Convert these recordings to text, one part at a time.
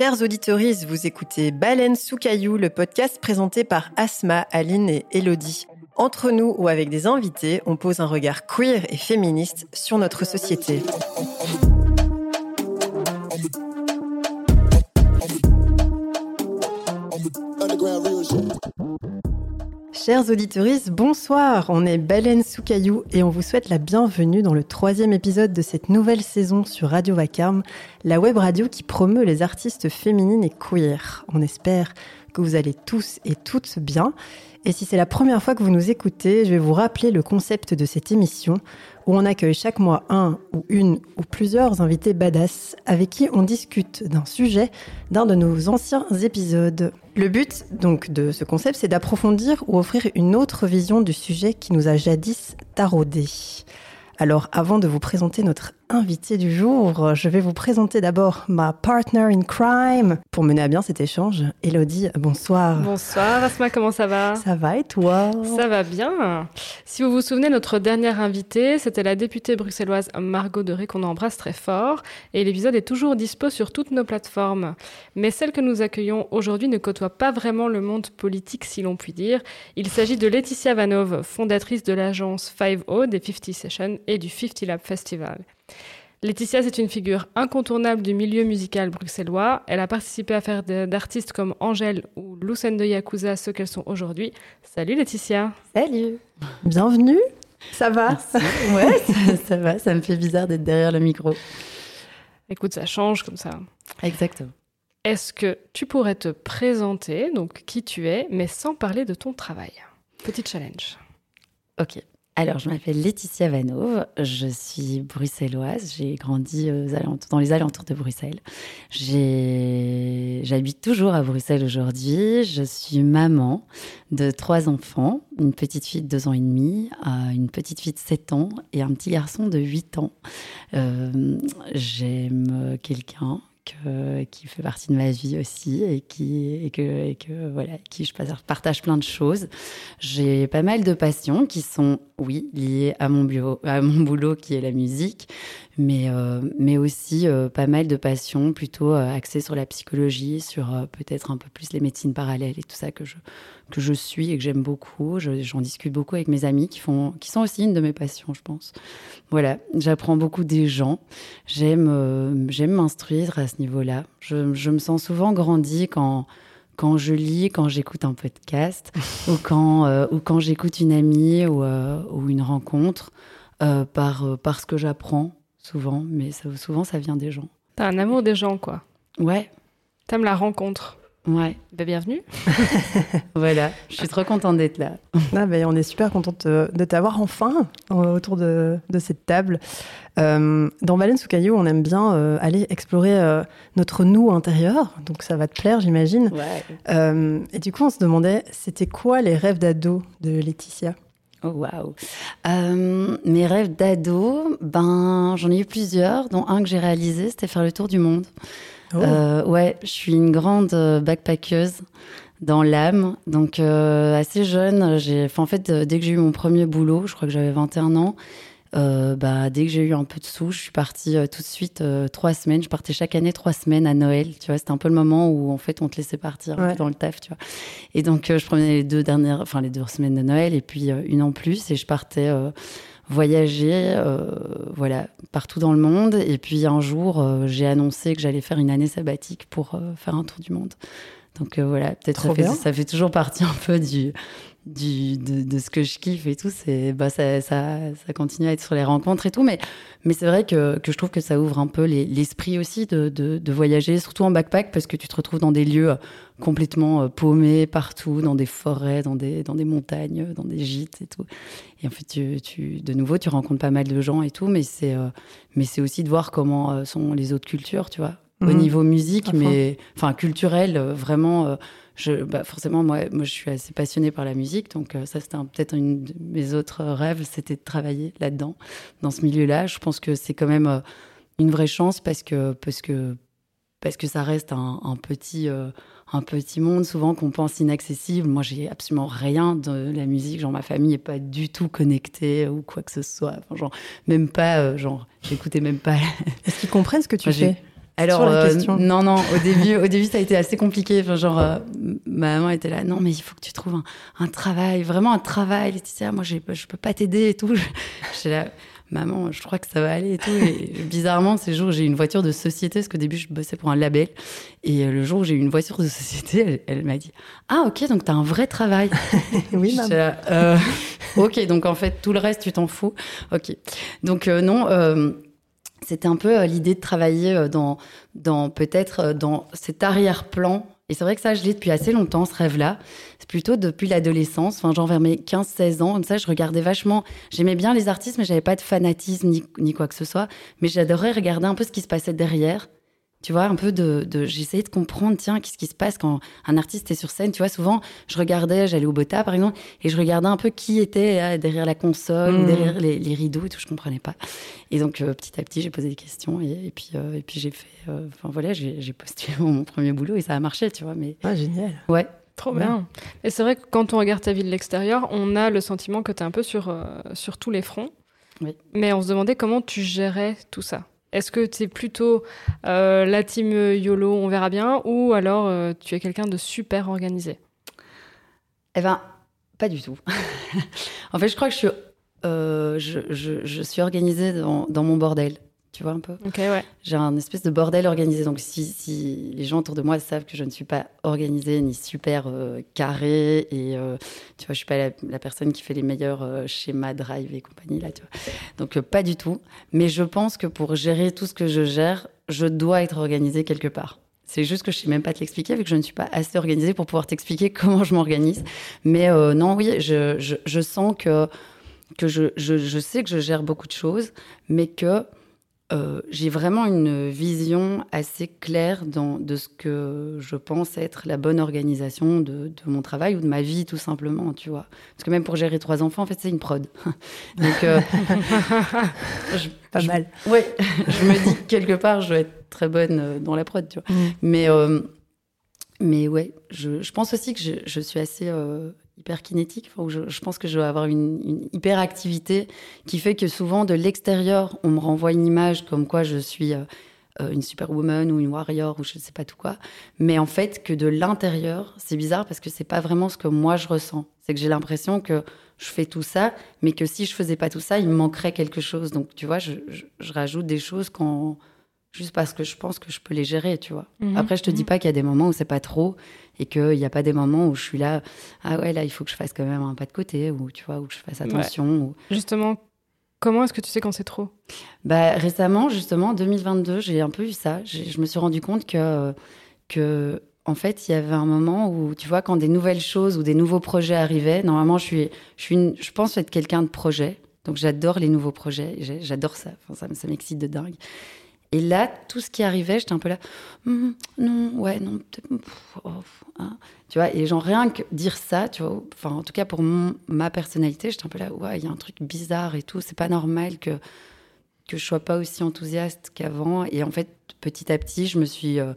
Chers auditeurs, vous écoutez Baleine sous caillou, le podcast présenté par Asma, Aline et Elodie. Entre nous ou avec des invités, on pose un regard queer et féministe sur notre société. Chers auditeurs, bonsoir. On est Baleine sous caillou et on vous souhaite la bienvenue dans le troisième épisode de cette nouvelle saison sur Radio Vacarme, la web radio qui promeut les artistes féminines et queer. On espère que vous allez tous et toutes bien. Et si c'est la première fois que vous nous écoutez, je vais vous rappeler le concept de cette émission où on accueille chaque mois un ou une ou plusieurs invités badass avec qui on discute d'un sujet d'un de nos anciens épisodes. Le but donc de ce concept, c'est d'approfondir ou offrir une autre vision du sujet qui nous a jadis taraudé. Alors avant de vous présenter notre invité du jour, je vais vous présenter d'abord ma partner in crime pour mener à bien cet échange. Elodie, bonsoir. Bonsoir Asma, comment ça va? Ça va et toi? Ça va bien. Si vous vous souvenez, notre dernière invitée, c'était la députée bruxelloise Margot Deré qu'on embrasse très fort et l'épisode est toujours dispo sur toutes nos plateformes. Mais celle que nous accueillons aujourd'hui ne côtoie pas vraiment le monde politique si l'on peut dire. Il s'agit de Laetitia Vanov, fondatrice de l'agence 5O des 50 Sessions et du 50 Lab Festival. Laetitia, c'est une figure incontournable du milieu musical bruxellois. Elle a participé à faire d'artistes comme Angèle ou Lucen de Yakuza ce qu'elles sont aujourd'hui. Salut Laetitia. Salut. Bienvenue. Ça va? Ouais, ça, ça, va. Ça me fait bizarre d'être derrière le micro. Écoute, ça change comme ça. Exactement. Est-ce que tu pourrais te présenter, donc qui tu es, mais sans parler de ton travail? Petit challenge. Ok. Alors, je m'appelle Laetitia Vanov, je suis bruxelloise, j'ai grandi dans les alentours de Bruxelles. J'habite toujours à Bruxelles aujourd'hui, je suis maman de trois enfants, une petite fille de deux ans et demi, euh, une petite fille de sept ans et un petit garçon de huit ans. Euh, j'aime quelqu'un qui fait partie de ma vie aussi et qui et que, et que voilà qui je partage plein de choses. J'ai pas mal de passions qui sont oui liées à mon boulot, à mon boulot qui est la musique, mais euh, mais aussi euh, pas mal de passions plutôt euh, axées sur la psychologie, sur peut-être un peu plus les médecines parallèles et tout ça que je que je suis et que j'aime beaucoup. J'en discute beaucoup avec mes amis qui, font, qui sont aussi une de mes passions, je pense. Voilà, j'apprends beaucoup des gens. J'aime euh, j'aime m'instruire à ce niveau-là. Je, je, me sens souvent grandi quand, quand je lis, quand j'écoute un podcast ou quand, euh, ou quand j'écoute une amie ou, euh, ou une rencontre par, par ce que j'apprends, souvent. Mais ça, souvent, ça vient des gens. T'as un amour des gens, quoi. Ouais. T'aimes la rencontre Ouais. Bah, bienvenue. voilà, je suis trop contente d'être là. Ah, bah, on est super contente de t'avoir enfin autour de, de cette table. Euh, dans Baleine sous caillou, on aime bien euh, aller explorer euh, notre nous intérieur, donc ça va te plaire, j'imagine. Ouais. et du coup, on se demandait, c'était quoi les rêves d'ado de Laetitia? Oh, waouh. mes rêves d'ado, ben, j'en ai eu plusieurs, dont un que j'ai réalisé, c'était faire le tour du monde. Oh. Euh, ouais, je suis une grande euh, backpackeuse dans l'âme. Donc, euh, assez jeune, j'ai, en fait, dès que j'ai eu mon premier boulot, je crois que j'avais 21 ans, bah, dès que j'ai eu un peu de sous, je suis partie tout de suite trois semaines. Je partais chaque année trois semaines à Noël. Tu vois, c'était un peu le moment où en fait on te laissait partir dans le taf, tu vois. Et donc je prenais les deux dernières, enfin les deux semaines de Noël et puis une en plus et je partais voyager, euh, voilà, partout dans le monde. Et puis un jour, euh, j'ai annoncé que j'allais faire une année sabbatique pour euh, faire un tour du monde. Donc voilà, peut-être ça fait, ça fait toujours partie un peu du, du, de, ce que je kiffe et tout, c'est bah ça, ça, ça, continue à être sur les rencontres et tout, mais, mais c'est vrai que, que je trouve que ça ouvre un peu l'esprit aussi de, de, de, voyager, surtout en backpack, parce que tu te retrouves dans des lieux complètement euh, paumés partout, dans des forêts, dans des, dans des montagnes, dans des gîtes et tout. Et en fait, tu, tu, de nouveau, tu rencontres pas mal de gens et tout, mais c'est euh, mais c'est aussi de voir comment euh, sont les autres cultures, tu vois, au mhm. niveau musique, mais enfin culturel, vraiment je, bah forcément, moi, moi, je suis assez passionnée par la musique, donc euh, ça, c'était peut-être une de mes autres rêves, c'était de travailler là-dedans, dans ce milieu-là. Je pense que c'est quand même euh, une vraie chance parce que parce que parce que ça reste un, un petit euh, un petit monde souvent qu'on pense inaccessible. Moi, j'ai absolument rien de la musique. Genre, ma famille est pas du tout connectée ou quoi que ce soit. Enfin, genre, même pas, genre, j'écoutais même pas. Est-ce qu'ils comprennent ce que tu fais? Alors, euh, non, non, au début, au début, ça a été assez compliqué. Enfin, genre, euh, ma maman était là, non, mais il faut que tu trouves un, un travail, vraiment un travail. Laetitia, moi, je peux pas t'aider et tout. J'étais là, maman, je crois que ça va aller et tout. Et bizarrement, ces jours, j'ai une voiture de société, parce qu'au début, je bossais pour un label. Et euh, le jour où j'ai eu une voiture de société, elle, m'a dit, ah, ok, donc t'as un vrai travail. oui, maman. Là, ok, donc en fait, tout le reste, tu t'en fous. Ok. Donc, non, c'était un peu euh, l'idée de travailler euh, dans, dans peut-être euh, dans cet arrière-plan. Et c'est vrai que ça, je l'ai depuis assez longtemps, ce rêve-là. C'est plutôt depuis l'adolescence, enfin, genre vers mes 15-16 ans. Comme ça, je regardais vachement. J'aimais bien les artistes, mais j'avais pas de fanatisme ni, ni quoi que ce soit. Mais j'adorais regarder un peu ce qui se passait derrière tu vois, un peu de, de j'essayais de comprendre, tiens, qu'est-ce qui se passe quand un artiste est sur scène. Tu vois, souvent, je regardais, j'allais au Bota, par exemple, et je regardais un peu qui était euh, derrière la console, mmh. derrière les, les, rideaux et tout, je comprenais pas. Et donc, euh, petit à petit, j'ai posé des questions et, et puis, euh, et puis j'ai fait, enfin voilà, j'ai postulé mon premier boulot et ça a marché, tu vois. Mais ah, génial. Ouais. Trop bien. Et c'est vrai que quand on regarde ta vie de l'extérieur, on a le sentiment que tu es un peu sur, sur tous les fronts. Oui. Mais on se demandait comment tu gérais tout ça. Est-ce que tu es plutôt euh, la team YOLO, on verra bien, ou alors euh, tu es quelqu'un de super organisé? Eh ben, pas du tout. en fait, je crois que je suis, euh, organisée dans mon bordel tu vois un peu? Ouais. J'ai un espèce de bordel organisé. Donc, si, si, les gens autour de moi savent que je ne suis pas organisée ni super euh, carrée, et euh, tu vois, je suis pas la, personne qui fait les meilleurs euh, schémas drive et compagnie, là, tu vois. Donc, pas du tout. Mais je pense que pour gérer tout ce que je gère, je dois être organisée quelque part. C'est juste que je sais même pas te l'expliquer, vu que je ne suis pas assez organisée pour pouvoir t'expliquer comment je m'organise. Mais non, oui, je, je, je, sens que, que je sais que je gère beaucoup de choses, mais que euh, j'ai vraiment une vision assez claire dans, de ce que je pense être la bonne organisation de, de, mon travail ou de ma vie, tout simplement, tu vois. Parce que même pour gérer trois enfants, en fait, c'est une prod. Donc, euh, je, pas mal. Ouais, je me dis que quelque part, je dois être très bonne euh, dans la prod, tu vois. Mm. Mais, mais ouais, je, je, pense aussi que je, je suis assez hyper kinétique. je, pense que je dois avoir une, hyperactivité qui fait que souvent de l'extérieur, on me renvoie une image comme quoi je suis euh, euh, une superwoman ou une warrior ou je ne sais pas tout quoi. Mais en fait, que de l'intérieur, c'est bizarre parce que c'est pas vraiment ce que moi je ressens. C'est que j'ai l'impression que je fais tout ça, mais que si je faisais pas tout ça, il me manquerait quelque chose. Donc, tu vois, je rajoute des choses quand juste parce que je pense que je peux les gérer, tu vois. Mhm. Après, je te dis mhm. pas qu'il y a des moments où c'est pas trop et qu'il n'y a pas des moments où je suis là, ah ouais, là, il faut que je fasse quand même un pas de côté ou tu vois, où je fasse attention. Justement, comment est-ce que tu sais quand c'est trop? Bah récemment, justement, 2022, j'ai un peu eu ça. Je me suis rendu compte que que en fait, il y avait un moment où, tu vois, quand des nouvelles choses ou des nouveaux projets arrivaient, normalement, je suis, je suis, une, je pense être quelqu'un de projet. Donc, j'adore les nouveaux projets. J'adore ça. Enfin, ça, ça m'excite de dingue. Et là, tout ce qui arrivait, j'étais un peu là, hum, non, ouais, non, peut-être. Oh, hein. Tu vois, et genre rien que dire ça, tu vois, enfin, en tout cas pour ma personnalité, j'étais un peu là, ouais, il y a un truc bizarre et tout, c'est pas normal que, que je sois pas aussi enthousiaste qu'avant. Et en fait, petit à petit, je me suis. Euh,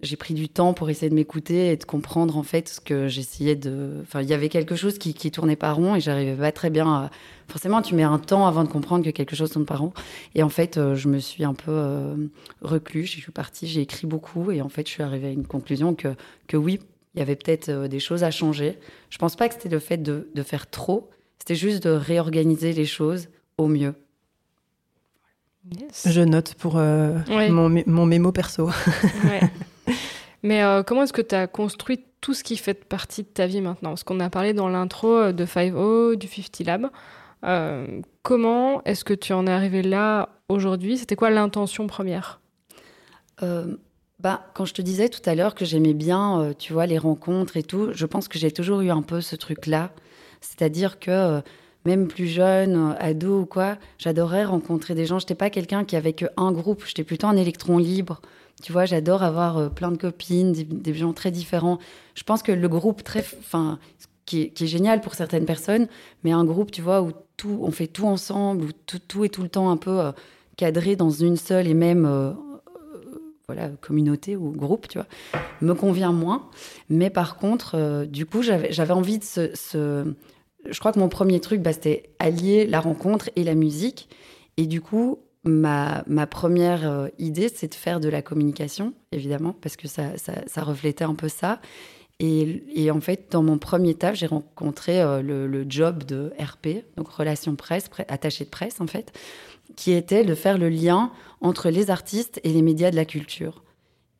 j'ai pris du temps pour essayer de m'écouter et de comprendre en fait ce que j'essayais de. Enfin, il y avait quelque chose qui, qui tournait pas rond et j'arrivais pas très bien à. Forcément, tu mets un temps avant de comprendre que quelque chose tourne pas rond. Et en fait, euh, je me suis un peu euh, reclus. Je suis partie, j'ai écrit beaucoup et en fait, je suis arrivée à une conclusion que, que oui, il y avait peut-être euh, des choses à changer. Je pense pas que c'était le fait de, de faire trop. C'était juste de réorganiser les choses au mieux. Je note pour mon, mon, mémo perso. ouais. Mais euh, comment est-ce que tu as construit tout ce qui fait partie de ta vie maintenant? Parce qu'on a parlé dans l'intro euh, de 5 du 50 Lab. Euh, comment est-ce que tu en es arrivé là aujourd'hui? C'était quoi l'intention première? Bah, quand je te disais tout à l'heure que j'aimais bien, tu vois, les rencontres et tout, je pense que j'ai toujours eu un peu ce truc-là. C'est-à-dire que même plus jeune, ado ou quoi, j'adorais rencontrer des gens. Je n'étais pas quelqu'un qui avait qu'un groupe, j'étais plutôt un électron libre. Tu vois, j'adore avoir euh, plein de copines, des, gens très différents. Je pense que le groupe très, enfin, qui est, génial pour certaines personnes, mais un groupe, tu vois, où tout, on fait tout ensemble, où tout, tout est tout le temps un peu euh, cadré dans une seule et même euh, voilà, communauté ou groupe, tu vois, me convient moins. Mais par contre, du coup, j'avais envie de ce, Je crois que mon premier truc, bah, c'était allier la rencontre et la musique. Et du coup, ma, ma première idée, c'est de faire de la communication, évidemment, parce que ça, ça, reflétait un peu ça. Et, et, en fait, dans mon premier taf, j'ai rencontré le, le, job de RP, donc relation presse, attaché de presse, en fait, qui était de faire le lien entre les artistes et les médias de la culture.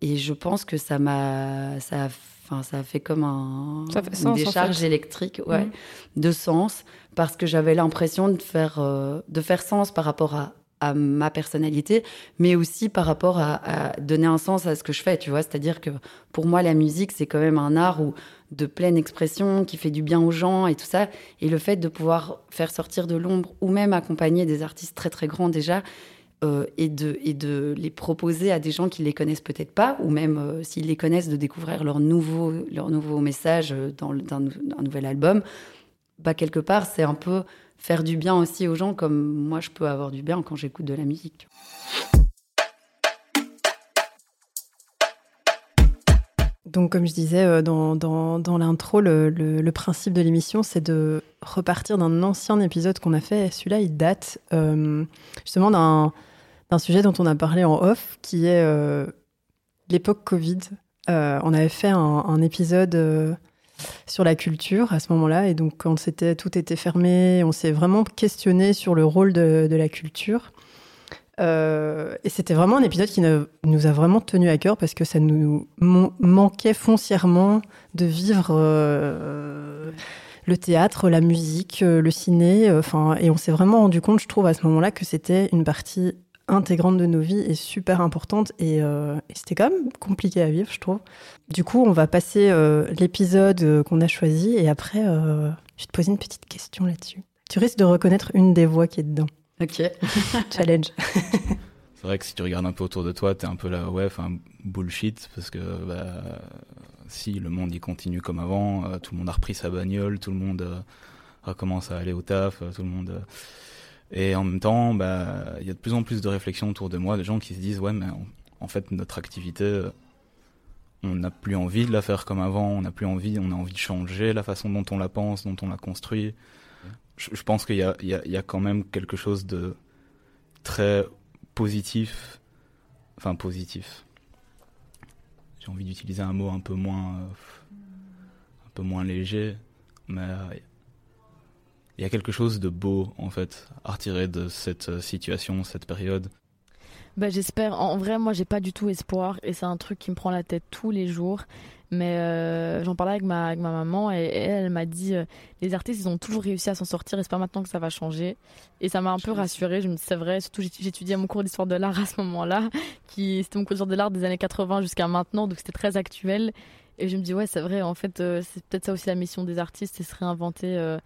Et je pense que ça m'a, ça, enfin, ça a fait comme un, une décharge électrique, ouais, mhm. de sens, parce que j'avais l'impression de faire, euh, de faire sens par rapport à, à ma personnalité, mais aussi par rapport à, donner un sens à ce que je fais, tu vois. C'est-à-dire que pour moi, la musique, c'est quand même un art où, de pleine expression, qui fait du bien aux gens et tout ça. Et le fait de pouvoir faire sortir de l'ombre ou même accompagner des artistes très très grands déjà, euh, et, de, et de les proposer à des gens qui les connaissent peut-être pas, ou même euh, s'ils les connaissent, de découvrir leur nouveau, leur nouveau message euh, dans, un nouvel album, bah, quelque part, c'est un peu faire du bien aussi aux gens, comme moi je peux avoir du bien quand j'écoute de la musique. Donc, comme je disais dans, dans, dans l'intro, le, principe de l'émission, c'est de repartir d'un ancien épisode qu'on a fait. Celui-là, il date justement d'un sujet dont on a parlé en off, qui est euh, l'époque Covid. Euh, on avait fait un, épisode euh, sur la culture à ce moment-là, et donc quand tout était fermé, on s'est vraiment questionné sur le rôle de, la culture. et c'était vraiment un épisode qui nous a vraiment tenu à cœur parce que ça nous manquait foncièrement de vivre le théâtre, la musique, le ciné. Et on s'est vraiment rendu compte, je trouve, à ce moment-là, que c'était une partie intégrante de nos vies et super importante. Euh, et, c'était quand même compliqué à vivre, je trouve. Du coup, on va passer euh, l'épisode euh, qu'on a choisi et après, je vais te poser une petite question là-dessus. Tu risques de reconnaître une des voix qui est dedans. Ok. Challenge. C'est vrai que si tu regardes un peu autour de toi, t'es un peu là, ouais, enfin, bullshit, parce que bah, si le monde y continue comme avant, tout le monde a repris sa bagnole, tout le monde recommence à aller au taf, tout le monde. Et en même temps, bah, il y a de plus en plus de réflexions autour de moi, de gens qui se disent, ouais, mais en, fait, notre activité, euh, on n'a plus envie de la faire comme avant, on n'a plus envie, on a envie de changer la façon dont on la pense, dont on la construit. Je, pense qu'il y a, il y, a, y a quand même quelque chose de très positif, enfin positif. J'ai envie d'utiliser un mot un peu moins, euh, un peu moins léger, mais il y a quelque chose de beau, en fait, à retirer de cette euh, situation, cette période. Bah, j'espère. En vrai, moi, j'ai pas du tout espoir et c'est un truc qui me prend la tête tous les jours. Mais euh, j'en parlais avec ma, avec ma maman et, elle, m'a dit euh, les artistes, ils ont toujours réussi à s'en sortir et c'est pas maintenant que ça va changer. Et ça m'a un peu rassurée. Je me dis, c'est vrai, surtout j'étudiais mon cours d'histoire de l'art à ce moment-là, qui c'était mon cours d'histoire de l'art des années 80 jusqu'à maintenant, donc c'était très actuel. Et je me dis, ouais, c'est vrai, en fait, c'est peut-être ça aussi la mission des artistes, c'est se réinventer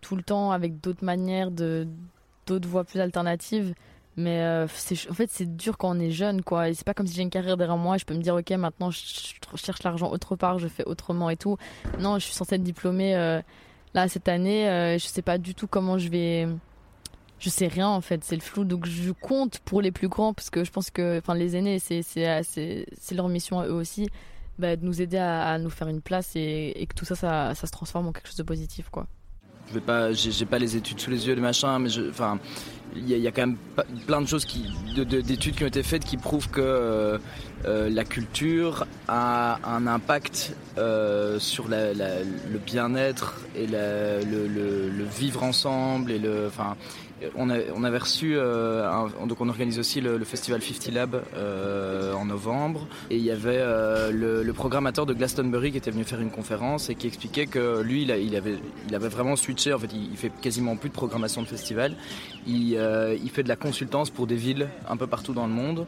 tout le temps avec d'autres manières, d'autres voies plus alternatives. Mais euh, en fait, c'est dur quand on est jeune, quoi. Et c'est pas comme si j'ai une carrière derrière moi et je peux me dire, ok, maintenant je, cherche l'argent autre part, je fais autrement et tout. Non, je suis censée être diplômée euh, là cette année. Euh, je sais pas du tout comment je vais. Je sais rien en fait, c'est le flou. Donc je compte pour les plus grands parce que je pense que, enfin, les aînés, c'est leur mission à eux aussi, bah, de nous aider à, nous faire une place et, et que tout ça, ça, ça se transforme en quelque chose de positif, quoi je vais pas, j'ai pas les études sous les yeux, les machins, mais enfin, il y, a quand même plein de choses qui, d'études qui ont été faites qui prouvent que euh, euh, la culture a un impact euh, sur le bien-être et le, le, vivre ensemble et le, enfin, on, avait reçu, euh, donc on organise aussi le, festival 50 Lab euh, en novembre, et il y avait euh, le, programmateur de Glastonbury qui était venu faire une conférence et qui expliquait que lui, il, avait, vraiment switché, en fait, il, fait quasiment plus de programmation de festival, il, fait de la consultance pour des villes un peu partout dans le monde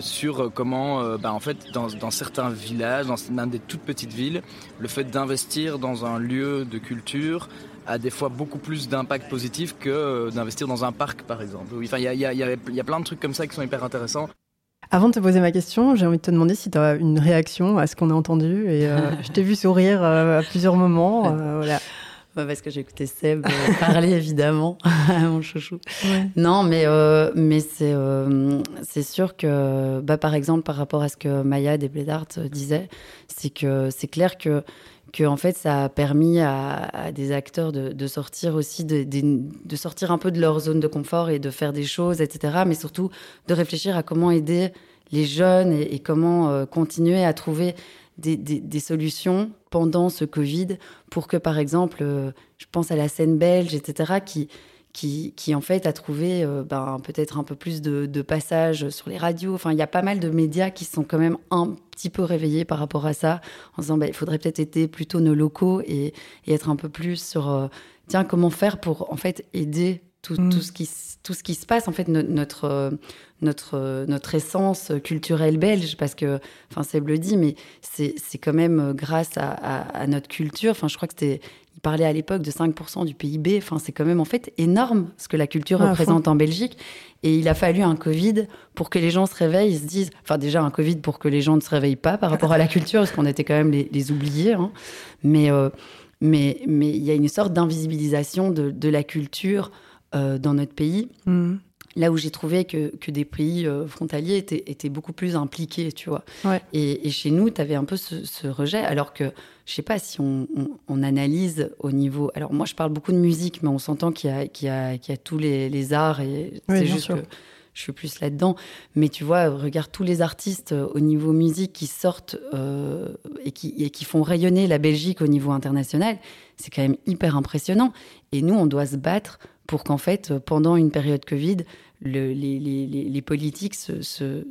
sur comment, bah, en fait, dans, dans certains villages, dans même des toutes petites villes, le fait d'investir dans un lieu de culture a des fois beaucoup plus d'impact positif que euh, d'investir dans un parc, par exemple. Enfin, il y a, y, a, y a, plein de trucs comme ça qui sont hyper intéressants. Avant de te poser ma question, j'ai envie de te demander si tu as une réaction à ce qu'on a entendu. Et euh, je t'ai vu sourire euh, à plusieurs moments. voilà. bah, Parce que j'écoutais Seb euh, parler, évidemment, mon chouchou. Non, mais, euh, mais c'est euh, c'est sûr que, bah, par exemple, par rapport à ce que Maya des Blédart disait, c'est que c'est clair que, que en fait, ça a permis à, des acteurs de, sortir aussi, de, sortir un peu de leur zone de confort et de faire des choses, etc. Mais surtout de réfléchir à comment aider les jeunes et, comment continuer à trouver des, solutions pendant ce Covid pour que, par exemple, euh, je pense à la scène belge, etc., qui, qui, qui en fait a trouvé euh, ben, peut-être un peu plus de, de passages sur les radios. Enfin, il y a pas mal de médias qui sont quand même un petit peu réveillés par rapport à ça, en disant ben, il faudrait peut-être aider plutôt nos locaux et, et, être un peu plus sur euh, tiens comment faire pour en fait aider tout, mm. tout, ce qui, tout ce qui se passe, en fait, notre, notre, notre essence culturelle belge, parce que, enfin, c'est le dit, mais c'est quand même grâce à, à, notre culture. Enfin, je crois que c'était, parlait à l'époque de 5% du PIB. Enfin, c'est quand même, en fait, énorme ce que la culture représente en Belgique. Et il a fallu un Covid pour que les gens se réveillent, ils se disent, enfin, déjà un Covid pour que les gens ne se réveillent pas par rapport à la culture, parce qu'on était quand même les, les oubliés. Hein. Mais, euh, mais, mais il y a une sorte d'invisibilisation de, de la culture euh, dans notre pays. Mm. Là où j'ai trouvé que, que, des pays euh, frontaliers étaient, étaient, beaucoup plus impliqués, tu vois. Et, chez nous, tu avais un peu ce, rejet, alors que, je sais pas, si on, on, analyse au niveau... Alors moi, je parle beaucoup de musique, mais on s'entend qu'il y, y, y, a tous les, les arts, et c'est juste que je suis plus là-dedans. Mais tu vois, regarde tous les artistes euh, au niveau musique qui sortent euh, et, qui, et qui font rayonner la Belgique au niveau international. C'est quand même hyper impressionnant. Et nous, on doit se battre pour qu'en fait, pendant une période Covid, le, les, les, les, politiques se,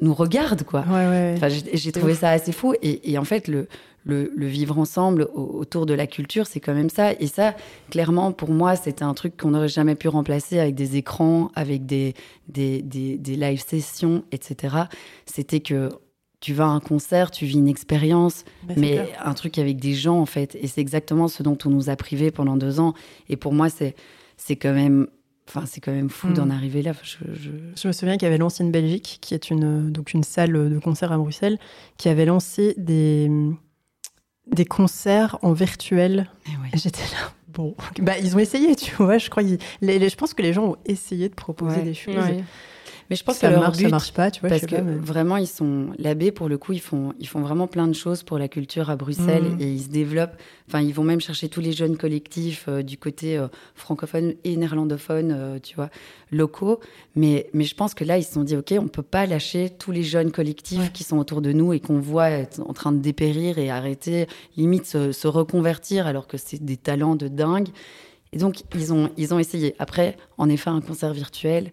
nous regardent, quoi. Enfin, j'ai trouvé ça assez fou. Et, et en fait, le, le, le, vivre ensemble autour de la culture, c'est quand même ça. Et ça, clairement, pour moi, c'était un truc qu'on n'aurait jamais pu remplacer avec des écrans, avec des, des, des, des live sessions, etc. C'était que tu vas à un concert, tu vis une expérience, bah, mais un truc avec des gens, en fait. Et c'est exactement ce dont on nous a privés pendant deux ans. Et pour moi, c'est, c'est quand même. Enfin, c'est quand même fou d'en hmm. arriver là. Je, je... me souviens qu'il y avait l'ancienne Belgique, qui est une, donc une salle de concert à Bruxelles, qui avait lancé des, des concerts en virtuel. Eh j'étais là. Bon, bah, ils ont essayé, tu vois. Je crois, je pense que les gens ont essayé de proposer des choses. Mais je pense ça que marche, ça marche pas, tu vois. Parce que vraiment, ils sont l'abbé pour le coup, ils font ils font vraiment plein de choses pour la culture à Bruxelles mmh. et ils se développent. Enfin, ils vont même chercher tous les jeunes collectifs euh, du côté euh, francophone et néerlandophone, euh, tu vois, locaux. Mais mais je pense que là, ils se sont dit, ok, on peut pas lâcher tous les jeunes collectifs qui sont autour de nous et qu'on voit être en train de dépérir et arrêter, limite se, se reconvertir alors que c'est des talents de dingue. Et donc, ils ont, ils ont essayé. Après, en effet, un concert virtuel,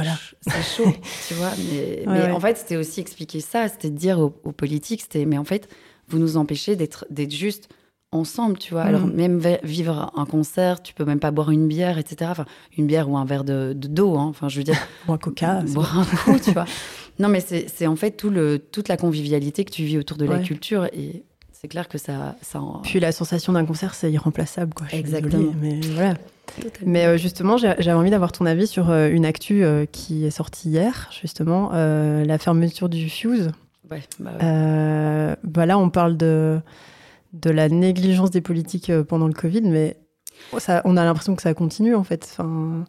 voilà. C'est chaud, tu vois. Mais, en fait, c'était aussi expliquer ça, c'était de dire aux, politiques, c'était, mais en fait, vous nous empêchez d'être, juste ensemble, tu vois. Alors, mm. même vivre un concert, tu peux même pas boire une bière, etc. Enfin, une bière ou un verre de, d'eau, hein. Enfin, je veux dire. ou un coca. boire un coup, tu vois. Non, mais c'est, en fait tout le, toute la convivialité que tu vis autour de la culture. Et c'est clair que ça. ça Puis la sensation d'un concert, c'est irremplaçable, quoi. Exactement. mais voilà. Mais euh, justement, j'avais envie d'avoir ton avis sur euh, une actu euh, qui est sortie hier, justement, la fermeture du Fuse. Ouais, bah, bah là, on parle de, de la négligence des politiques pendant le Covid, mais ça, on a l'impression que ça continue, en fait. Enfin,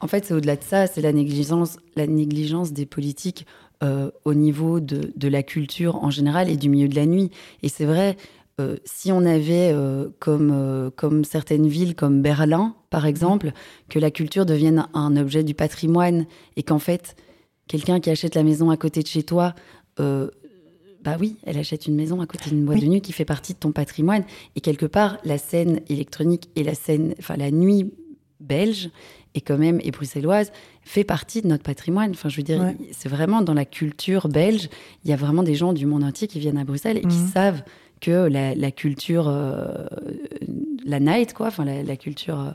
En fait, c'est au-delà de ça, c'est la négligence, la négligence des politiques au niveau de, de, la culture en général et du milieu de la nuit. Et c'est vrai, euh, si on avait, euh, comme, euh, comme certaines villes, comme Berlin, par exemple, que la culture devienne un objet du patrimoine et qu'en fait, quelqu'un qui achète la maison à côté de chez toi, bah oui, elle achète une maison à côté d'une boîte de nuit qui fait partie de ton patrimoine. Et quelque part, la scène électronique et la scène, enfin la nuit belge et quand même et bruxelloise fait partie de notre patrimoine. Enfin, je veux dire, c'est vraiment dans la culture belge. Il y a vraiment des gens du monde entier qui viennent à Bruxelles et qui mhm. savent que la, culture, euh, la night, quoi, enfin la, culture euh,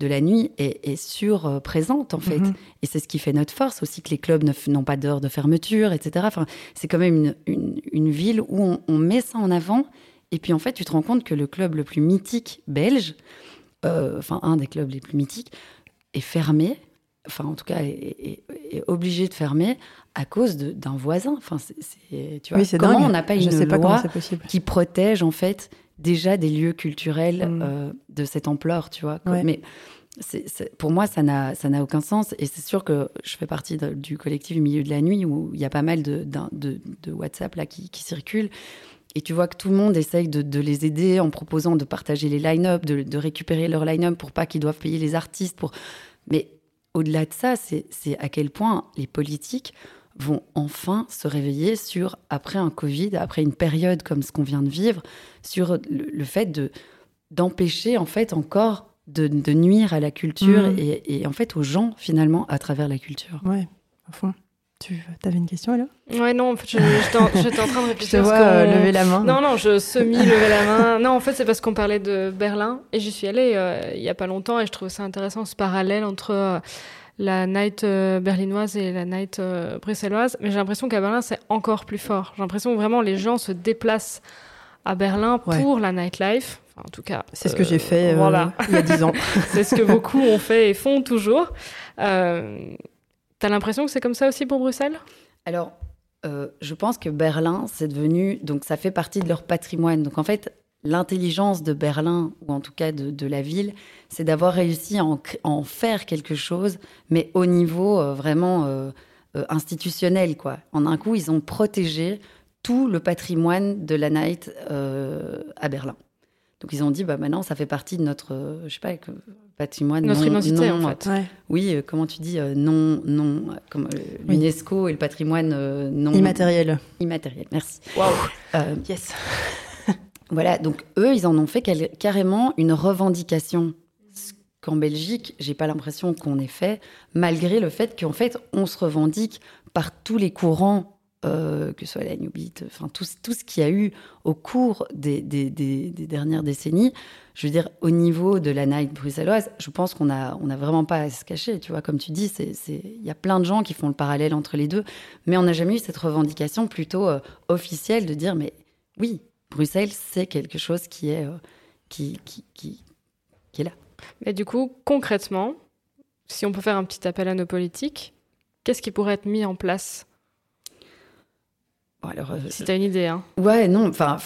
de la nuit est, est sur-présente en fait. Mhm. Et c'est ce qui fait notre force aussi, que les clubs n'ont pas d'heure de fermeture, etc. Enfin, c'est quand même une, une, ville où on, met ça en avant. Et puis en fait, tu te rends compte que le club le plus mythique belge, euh, enfin un des clubs les plus mythiques, est fermé, enfin en tout cas est, est obligé de fermer à cause d'un voisin. Enfin, c'est, tu vois, comment on n'a pas une loi qui protège en fait déjà des lieux culturels Mm. euh, de cette ampleur, tu vois. Ouais. Mais pour moi, ça n'a aucun sens. Et c'est sûr que je fais partie de- du collectif Milieu de la Nuit où il y a pas mal de, de WhatsApp là, qui, qui circulent. Et tu vois que tout le monde essaye de, de les aider en proposant de partager les line-up, de, de récupérer leur line-up pour pas qu'ils doivent payer les artistes. Pour... Mais au-delà de ça, c'est à quel point les politiques vont enfin se réveiller sur, après un Covid, après une période comme ce qu'on vient de vivre, sur le, le fait de d'empêcher en fait encore de, de nuire à la culture Mhm. et, et en fait aux gens finalement à travers la culture. Ouais, à fond. Tu avais une question, là Ouais, non, en fait, j'étais en, train de Je te réfléchir. vois euh, lever la main. Non, non, je semi-levais la main. Non, en fait, c'est parce qu'on parlait de Berlin et j'y suis allée euh, il y a pas longtemps et je trouvais ça intéressant ce parallèle entre euh, la night berlinoise et la night bruxelloise. Mais j'ai l'impression qu'à Berlin, c'est encore plus fort. J'ai l'impression que vraiment les gens se déplacent à Berlin Ouais. pour la nightlife. Enfin, en tout cas, C'est ce que j'ai fait voilà. il y a 10 ans. c'est ce que beaucoup ont fait et font toujours. Euh, T'as l'impression que c'est comme ça aussi pour Bruxelles? Alors, euh, je pense que Berlin, c'est devenu, donc ça fait partie de leur patrimoine. Donc en fait, l'intelligence de Berlin, ou en tout cas de, la ville, c'est d'avoir réussi à en, faire quelque chose, mais au niveau euh, vraiment euh, institutionnel. Quoi. En un coup, ils ont protégé tout le patrimoine de la night à Berlin. Donc ils ont dit, bah maintenant, ça fait partie de notre, je sais pas, patrimoine. Notre non- identité, non- en fait. Ouais. Oui, euh, comment tu dis, euh, non, non, comme euh, Oui. l'UNESCO et le patrimoine non Immatériel. immatériel. Merci. Waouh Yes. voilà, donc eux, ils en ont fait carrément une revendication. Ce qu'en Belgique, j'ai pas l'impression qu'on ait fait, malgré le fait qu'en fait, on se revendique par tous les courants, euh, que ce soit la New Beat, enfin tout, tout ce qu'il y a eu au cours des, des- dernières décennies. Je veux dire, au niveau de la night bruxelloise, je pense qu'on a, on a vraiment pas à se cacher. Tu vois, comme tu dis, il y a plein de gens qui font le parallèle entre les deux, mais on n'a jamais eu cette revendication plutôt euh, officielle de dire, mais oui, Bruxelles, c'est quelque chose qui est, euh, qui, qui, qui, qui est là. Mais du coup, concrètement, si on peut faire un petit appel à nos politiques, qu'est-ce qui pourrait être mis en place Bon, alors, euh, Si t'as une idée, hein. Ouais, non, enfin,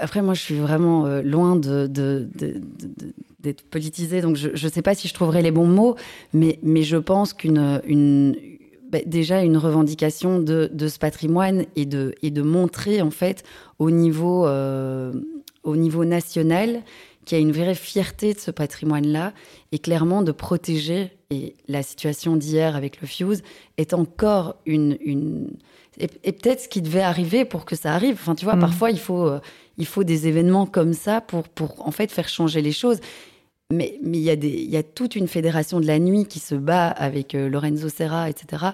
après, moi, je suis vraiment euh, loin de, de- de- de- de- d'être politisée, donc je ne sais pas si je trouverai les bons mots, mais, mais je pense qu'une. Une, bah, déjà, une revendication de, de ce patrimoine et de, et de montrer, en fait, au niveau, euh, au niveau national, qu'il y a une vraie fierté de ce patrimoine-là, et clairement de protéger. Et la situation d'hier avec le Fuse est encore une. une et, et peut-être ce qui devait arriver pour que ça arrive. Enfin, tu vois, Mhm. parfois, il faut, euh, il faut des événements comme ça pour, pour en fait faire changer les choses. Mais mais il y, a des- y a toute une fédération de la nuit qui se bat avec euh, Lorenzo Serra, etc.,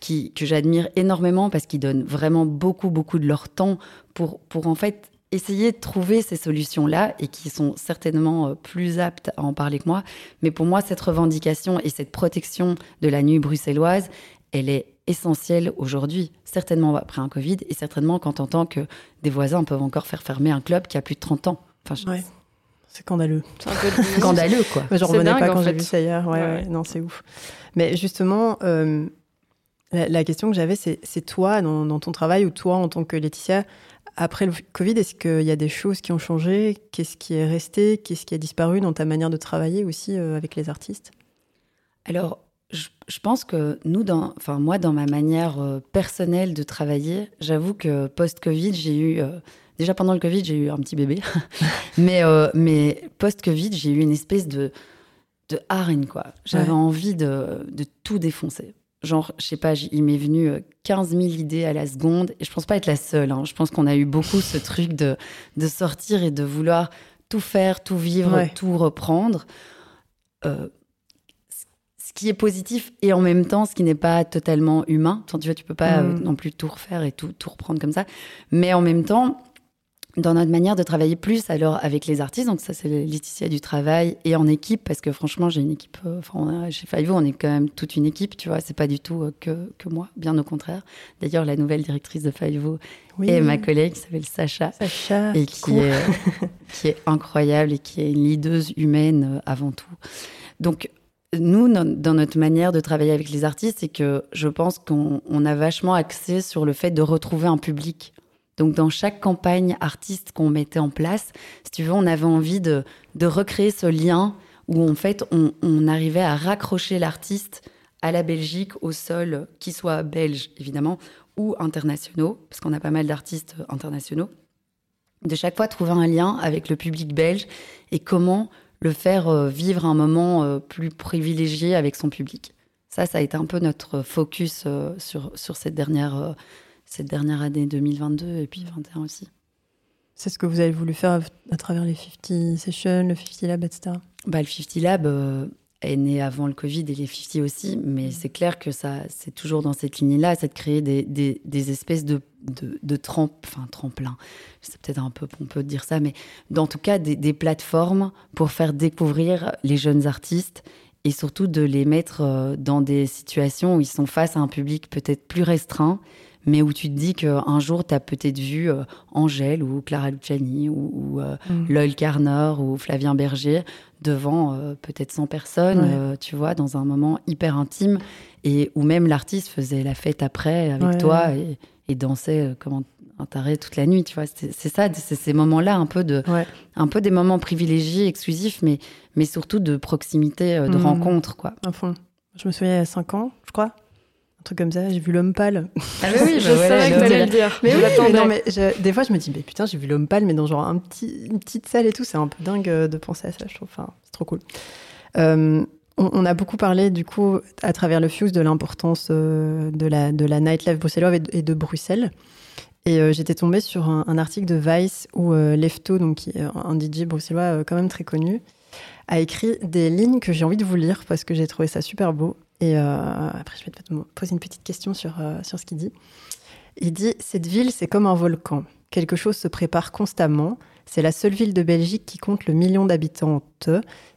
qui, que j'admire énormément parce qu'ils donnent vraiment beaucoup, beaucoup de leur temps pour, pour en fait essayer de trouver ces solutions-là et qui sont certainement euh, plus aptes à en parler que moi. Mais pour moi, cette revendication et cette protection de la nuit bruxelloise, elle est essentielle aujourd'hui, certainement après un Covid et certainement quand on entend que des voisins peuvent encore faire fermer un club qui a plus de 30 ans. Enfin, je- Ouais. C'est scandaleux. C'est un peu scandaleux, quoi. C'est revenais dingue, pas quand j'ai vu ça hier. Ouais, Ouais, ouais, ouais. non, c'est ouf. Mais justement, euh, la, la question que j'avais, c'est c'est toi, dans, dans ton travail, ou toi, en tant que Laetitia, après le Covid, est-ce qu'il y a des choses qui ont changé? Qu'est-ce qui est resté? Qu'est-ce qui a disparu dans ta manière de travailler aussi euh, avec les artistes? Alors, je, je pense que nous, dans, enfin moi, dans ma manière euh, personnelle de travailler, j'avoue que post-Covid, j'ai eu euh, déjà pendant le Covid, j'ai eu un petit bébé, mais euh, mais post-Covid, j'ai eu une espèce de de hargne quoi. J'avais Ouais. envie de, de tout défoncer. Genre, je sais pas, il m'est venu euh, 15 000 idées à la seconde. Et je pense pas être la seule. hein. Je pense qu'on a eu beaucoup ce truc de, de sortir et de vouloir tout faire, tout vivre, Ouais. tout reprendre. Euh, ce qui est positif et en même temps ce qui n'est pas totalement humain. Enfin, tu vois, tu peux pas Mm. euh, non plus tout refaire et tout, tout reprendre comme ça. Mais en même temps, dans notre manière de travailler plus alors avec les artistes, donc ça c'est Laetitia du travail et en équipe parce que franchement j'ai une équipe, euh, enfin chez Five on est quand même toute une équipe, tu vois, c'est pas du tout euh, que, que moi, bien au contraire. D'ailleurs la nouvelle directrice de Five Oui. est ma collègue qui s'appelle Sacha Sacha. et qui cool. est, qui est incroyable et qui est une leaduse humaine euh, avant tout. Donc, nous, no- dans notre manière de travailler avec les artistes, c'est que je pense qu'on on a vachement axé sur le fait de retrouver un public. Donc dans chaque campagne artiste qu'on mettait en place, si tu veux, on avait envie de, recréer ce lien où en fait on, on arrivait à raccrocher l'artiste à la Belgique, au sol, qui soit belge évidemment, ou internationaux, parce qu'on a pas mal d'artistes internationaux. De chaque fois trouver un lien avec le public belge et comment le faire euh, vivre un moment euh, plus privilégié avec son public. Ça, ça a été un peu notre focus euh, sur, sur cette, dernière, cette dernière année 2022 et puis 2021 aussi. C'est ce que vous avez voulu faire à travers les 50 Sessions, le 50 Lab, etc. Bah, le 50 Lab est né avant le Covid et les 50 aussi, mais c'est clair que ça, c'est toujours dans cette ligne-là, c'est de créer des, des, des espèces de, de, de enfin, tremplin. C'est peut-être un peu pompeux de dire ça, mais en tout cas des, des plateformes pour faire découvrir les jeunes artistes et surtout de les mettre euh, dans des situations où ils sont face à un public peut-être plus restreint, mais où tu te dis qu'un jour, tu as peut-être vu euh, Angèle ou Clara Luciani ou, ou euh, mm. Carner ou Flavien Berger devant peut-être 100 personnes, tu vois, dans un moment hyper intime, et où même l'artiste faisait la fête après avec toi et, et, dansait comme un taré toute la nuit, tu vois. C'est ça, c'est ces moments-là, un peu de, un peu des moments privilégiés, exclusifs, mais, mais surtout de proximité, euh, de mmh. rencontre, quoi. À fond. Je me souviens il y a 5 ans, je crois. Truc comme ça, j'ai vu l'homme pâle. Ah oui, je bah savais que t'allais le dire. Mais, oui, non, mais des fois, je me dis, mais putain, j'ai vu l'homme pâle, mais dans genre un petit, une petite salle et tout, c'est un peu dingue euh, de penser à ça, je trouve. Enfin, c'est trop cool. Euh, on, a beaucoup parlé, du coup, à travers le Fuse, de l'importance de, la, de la nightlife bruxelloise et de Bruxelles. Et euh, j'étais tombée sur un, article de Vice où euh, Lefto, donc qui est un DJ bruxellois euh, quand même très connu, a écrit des lignes que j'ai envie de vous lire parce que j'ai trouvé ça super beau. Et après, je vais te poser une petite question sur, sur ce qu'il dit. Il dit Cette ville, c'est comme un volcan. Quelque chose se prépare constamment. C'est la seule ville de Belgique qui compte le million d'habitants.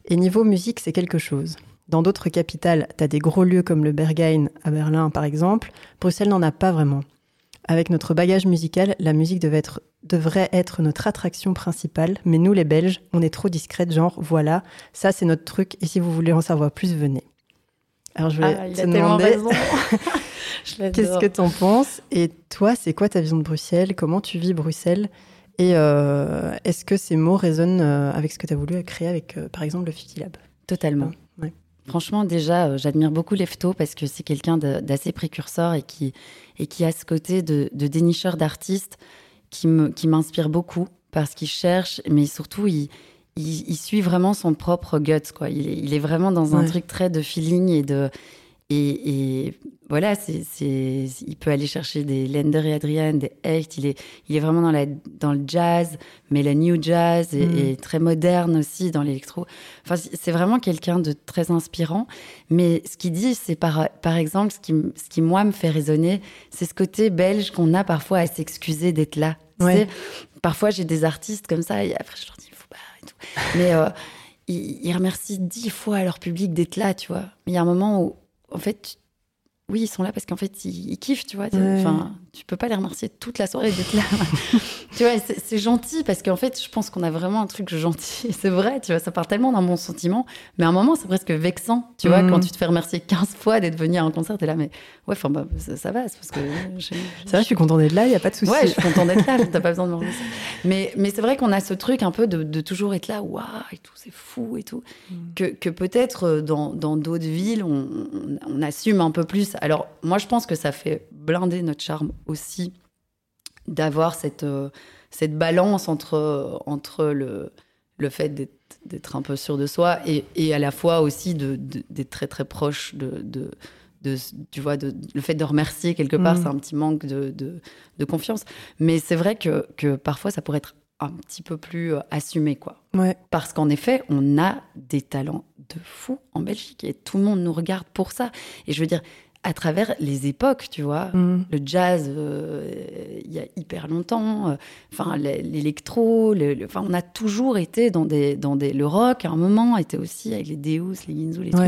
Et niveau musique, c'est quelque chose. Dans d'autres capitales, tu as des gros lieux comme le Berghain à Berlin, par exemple. Bruxelles n'en a pas vraiment. Avec notre bagage musical, la musique devait être, devrait être notre attraction principale, mais nous les Belges, on est trop discrètes, genre voilà, ça c'est notre truc, et si vous voulez en savoir plus, venez. Alors je vais ah, te demander, qu'est-ce que tu en penses Et toi, c'est quoi ta vision de Bruxelles? Comment tu vis Bruxelles? Et euh, est-ce que ces mots résonnent euh, avec ce que tu as voulu créer avec, euh, par exemple, le 50 Lab? Totalement. Franchement, déjà, j'admire beaucoup Lefto parce que c'est quelqu'un d'assez précurseur et qui, et qui a ce côté de, dénicheur d'artistes qui m'inspire qui beaucoup parce qu'il cherche, mais surtout, il, il, suit vraiment son propre guts. Quoi. Il, est, vraiment dans un truc très de feeling et de, et, voilà, c'est, il peut aller chercher des Lender et Adrian, des Hecht. Il est, il est vraiment dans, la, dans le jazz, mais la new jazz est, mm. très moderne aussi dans l'électro. Enfin, c'est vraiment quelqu'un de très inspirant. Mais ce qu'il dit, c'est par, par exemple, ce qui, ce qui moi me fait résonner, c'est ce côté belge qu'on a parfois à s'excuser d'être là. parfois, j'ai des artistes comme ça, et après, je leur dis, Mais euh, ils remercient dix fois leur public d'être là, tu vois. Mais il y a un moment où en fait, oui, ils sont là parce qu'en fait, ils, kiffent, tu vois. Enfin, tu peux pas les remercier toute la soirée d'être là. tu vois, c'est gentil parce qu'en fait, je pense qu'on a vraiment un truc gentil. C'est vrai, tu vois, ça part tellement d'un bon sentiment. Mais à un moment, c'est presque vexant, tu vois, quand mm. tu te fais remercier 15 fois d'être venu à un concert, t'es là, mais ouais, enfin, bah, ça, va, c'est parce que. C'est vrai, je suis content d'être là, il y a pas de souci. Ouais, je suis content d'être là, t'as pas besoin de me remercier. Mais, mais c'est vrai qu'on a ce truc un peu de, toujours être là, waouh, et tout, c'est fou et tout. Mm. Que, que peut-être euh, dans d'autres villes, on, on assume un peu plus alors, moi, je pense que ça fait blinder notre charme aussi d'avoir cette, euh, cette balance entre, entre le, le fait d'être un peu sûr de soi et, et à la fois aussi d'être très, très proche de, de, de, tu vois, de, le fait de remercier quelque part, mmh. c'est un petit manque de, de confiance. Mais c'est vrai que, que, parfois, ça pourrait être un petit peu plus euh, assumé, quoi. Ouais. Parce qu'en effet, on a des talents de fou en Belgique et tout le monde nous regarde pour ça. Et je veux dire, à travers les époques, tu vois. Mm. Le jazz, euh, il y a hyper longtemps. Euh, enfin, l'électro. enfin, on a toujours été dans des, dans des. Le rock, à un moment, était aussi avec les Deus, les Ginzu, les trucs.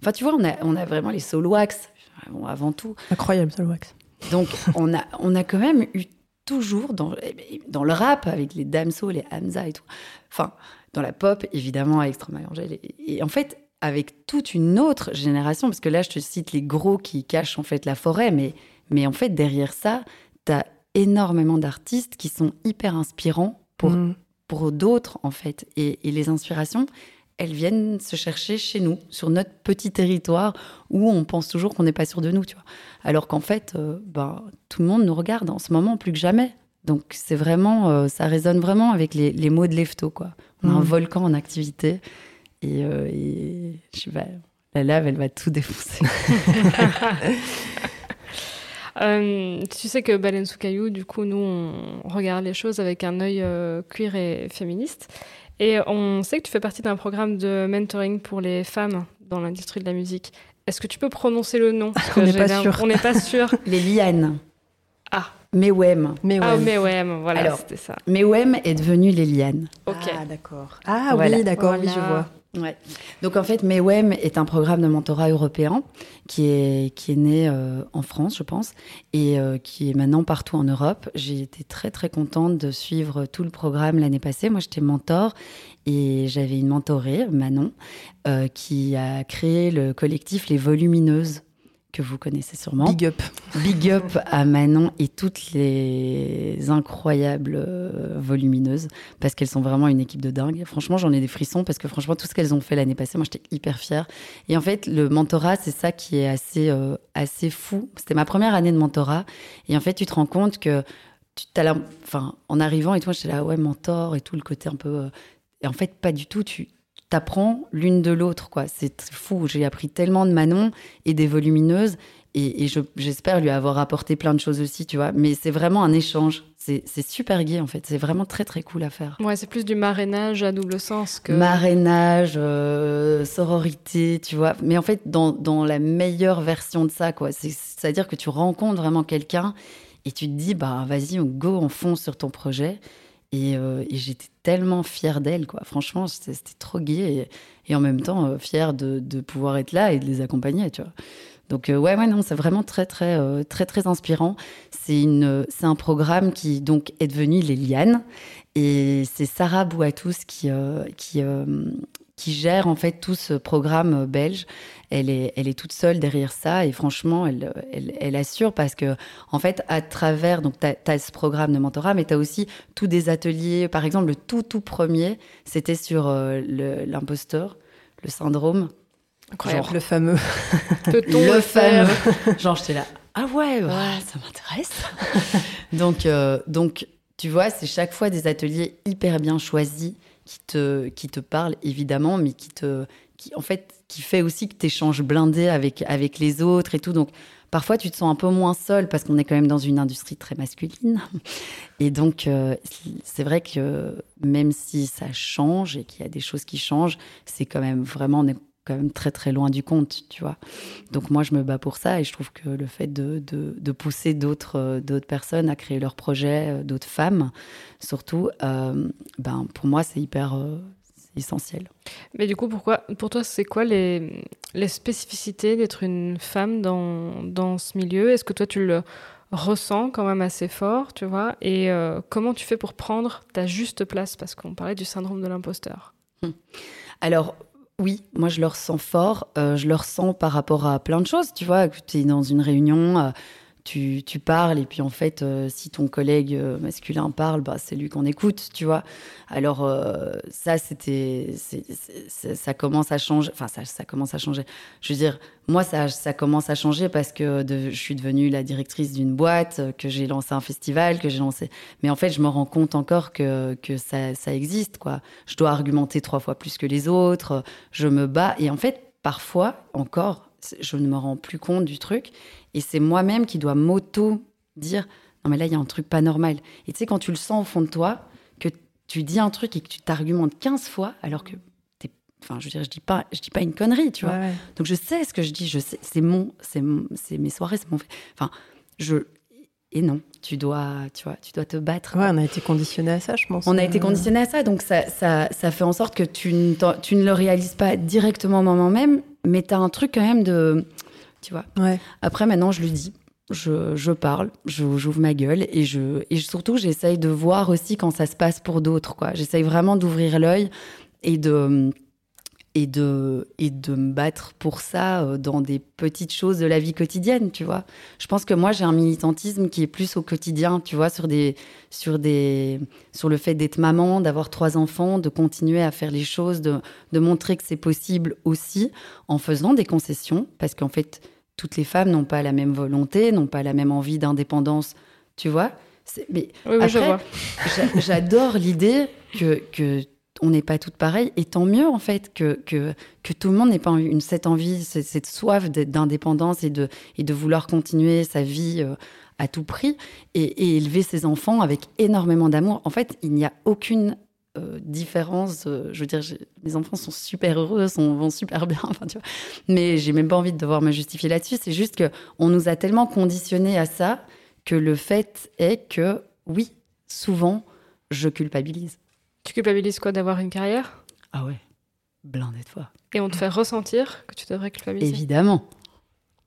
Enfin, tu vois, on a, on a vraiment les Soloax, avant tout. Incroyable, Soloax. Donc, on a, on a quand même eu toujours dans, dans le rap, avec les Damso, les Hamza et tout. Enfin, dans la pop, évidemment, avec Stromae Angèle. et en fait, avec toute une autre génération, parce que là, je te cite les gros qui cachent en fait la forêt, mais, mais en fait, derrière ça, tu as énormément d'artistes qui sont hyper inspirants pour, mm. pour d'autres, en fait. Et, les inspirations, elles viennent se chercher chez nous, sur notre petit territoire où on pense toujours qu'on n'est pas sûr de nous, tu vois. Alors qu'en fait, euh, ben, tout le monde nous regarde en ce moment plus que jamais. Donc c'est vraiment, euh, ça résonne vraiment avec les, les mots de Lefto, quoi. On a un mm. volcan en activité et, euh, et je sais pas, la lave, elle va tout défoncer. Euh, tu sais que Baleine sous caillou, du coup, nous, on regarde les choses avec un œil euh, queer et féministe. Et on sait que tu fais partie d'un programme de mentoring pour les femmes dans l'industrie de la musique. Est-ce que tu peux prononcer le nom? On n'est pas sûr. On n'est pas sûr. les lianes. Ah. Mewem. Ah, Mewem, voilà, c'était ça. Mewem est devenu les lianes. Ok. Ah, d'accord. Ah oui, d'accord, oui, je vois. Ouais. Donc en fait, MEWEM est un programme de mentorat européen qui est, qui est né euh, en France, je pense, et euh, qui est maintenant partout en Europe. J'ai été très très contente de suivre tout le programme l'année passée. Moi, j'étais mentor et j'avais une mentorée, Manon, euh, qui a créé le collectif Les Volumineuses que vous connaissez sûrement. Big up. Big up à Manon et toutes les incroyables euh, volumineuses, parce qu'elles sont vraiment une équipe de dingue. Franchement, j'en ai des frissons, parce que franchement, tout ce qu'elles ont fait l'année passée, moi, j'étais hyper fière. Et en fait, le mentorat, c'est ça qui est assez, euh, assez fou. C'était ma première année de mentorat. Et en fait, tu te rends compte que tu as enfin, en arrivant et toi, j'étais là, ouais, mentor et tout, le côté un peu... Euh, et en fait, pas du tout. Tu, t'apprends l'une de l'autre, quoi. C'est fou. J'ai appris tellement de Manon et des volumineuses. Et, j'espère lui avoir apporté plein de choses aussi, tu vois. Mais c'est vraiment un échange. C'est super gai, en fait. C'est vraiment très, très cool à faire. Ouais, c'est plus du marrainage à double sens que. Marrainage, euh, sororité, tu vois. Mais en fait, dans, dans la meilleure version de ça, quoi. C'est-à-dire que tu rencontres vraiment quelqu'un et tu te dis, bah, vas-y, on go, on fonce sur ton projet. Euh, et, j'étais tellement fière d'elle, quoi. Franchement, c'était trop gai et, en même temps euh, fière de, pouvoir être là et de les accompagner, tu vois. Donc euh, ouais, ouais, non, c'est vraiment très, très, très, très inspirant. C'est une, un programme qui donc est devenu les lianes et c'est Sarah Bouatous qui, qui, qui gère en fait tout ce programme belge. Elle est, elle est toute seule derrière ça et franchement, elle, elle, assure parce que, en fait, à travers, donc, tu as, ce programme de mentorat, mais tu as aussi tous des ateliers. Par exemple, le tout, tout premier, c'était sur euh, l'imposteur, le, syndrome. Incroyable. le fameux. le fameux. Genre, j'étais là. Ah ouais, ça m'intéresse. donc, euh, donc, tu vois, c'est chaque fois des ateliers hyper bien choisis qui te, qui te parle évidemment, mais qui te, qui, en fait, qui fait aussi que tu échanges blindé avec, avec les autres et tout. Donc, parfois, tu te sens un peu moins seul parce qu'on est quand même dans une industrie très masculine. Et donc, euh, c'est vrai que même si ça change et qu'il y a des choses qui changent, c'est quand même vraiment, quand même très très loin du compte, tu vois. Donc moi, je me bats pour ça et je trouve que le fait de, de, de pousser d'autres euh, d'autres personnes à créer leurs projets, euh, d'autres femmes surtout, euh, ben pour moi, c'est hyper essentiel. Mais du coup, pourquoi, pour toi, c'est quoi les, les spécificités d'être une femme dans, dans ce milieu? Est-ce que toi, tu le ressens quand même assez fort, tu vois? Et comment tu fais pour prendre ta juste place? Parce qu'on parlait du syndrome de l'imposteur. Hum. Alors, oui, moi je le ressens fort. Euh, je le ressens par rapport à plein de choses. Tu vois, tu es dans une réunion, euh, tu, parles, et puis en fait, euh, si ton collègue masculin parle, bah, c'est lui qu'on écoute, tu vois. Alors, ça, c'était. Ça commence à changer. Enfin, ça, commence à changer. Je veux dire, moi, ça, commence à changer parce que je suis devenue la directrice d'une boîte, que j'ai lancé un festival, que j'ai lancé. Mais en fait, je me rends compte encore que, que ça, ça existe, quoi. Je dois argumenter trois fois plus que les autres, je me bats. Et en fait, parfois, encore, je ne me rends plus compte du truc. Et c'est moi-même qui dois m'auto dire non, mais là, il y a un truc pas normal. Et tu sais, quand tu le sens au fond de toi, que tu dis un truc et que tu t'argumentes 15 fois, alors que Enfin, je veux dire, je dis pas, je dis pas une connerie, tu vois. Donc je sais ce que je dis, je sais, c'est mon, c'est, c'est mes soirées, c'est mon. Enfin, je et non, tu dois, tu vois, tu dois te battre. Ouais, on a été conditionné à ça, je pense. On a été conditionné à ça, donc ça, ça, ça fait en sorte que tu ne, tu ne le réalises pas directement au moment même, mais tu as un truc quand même de, tu vois. Ouais. Après, maintenant, je lui dis, je, je parle, j'ouvre ma gueule et je, et surtout, j'essaye de voir aussi quand ça se passe pour d'autres, quoi. J'essaye vraiment d'ouvrir l'œil et de et de, et de me battre pour ça euh, dans des petites choses de la vie quotidienne, tu vois. Je pense que moi, j'ai un militantisme qui est plus au quotidien, tu vois, sur, des, sur, des, sur le fait d'être maman, d'avoir trois enfants, de continuer à faire les choses, de, de montrer que c'est possible aussi en faisant des concessions, parce qu'en fait, toutes les femmes n'ont pas la même volonté, n'ont pas la même envie d'indépendance, tu vois. Mais oui, j'adore l'idée que, que on n'est pas toutes pareilles. Et tant mieux, en fait, que, que, tout le monde n'ait pas une, cette envie, cette, soif d'indépendance et de, et de vouloir continuer sa vie euh, à tout prix et, élever ses enfants avec énormément d'amour. En fait, il n'y a aucune euh, différence. Euh, je veux dire, mes enfants sont super heureux, sont, vont super bien. Enfin, tu vois. Mais j'ai même pas envie de devoir me justifier là-dessus. C'est juste que on nous a tellement conditionnés à ça que le fait est que, oui, souvent, je culpabilise. Tu culpabilises quoi d'avoir une carrière? Ah ouais, blindé de fois. Et on te fait ressentir que tu devrais culpabiliser? Évidemment.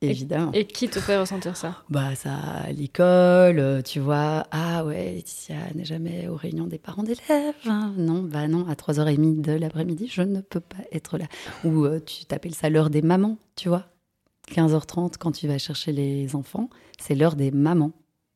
Évidemment. Et, qui te fait ressentir ça? Bah ça, à l'école, euh, tu vois. Ah ouais, Laetitia n'est jamais aux réunions des parents d'élèves. Hein. Non, bah non, à 3h30 de l'après-midi, je ne peux pas être là. Ou euh, tu t'appelles ça l'heure des mamans, tu vois. 15h30 quand tu vas chercher les enfants, c'est l'heure des mamans.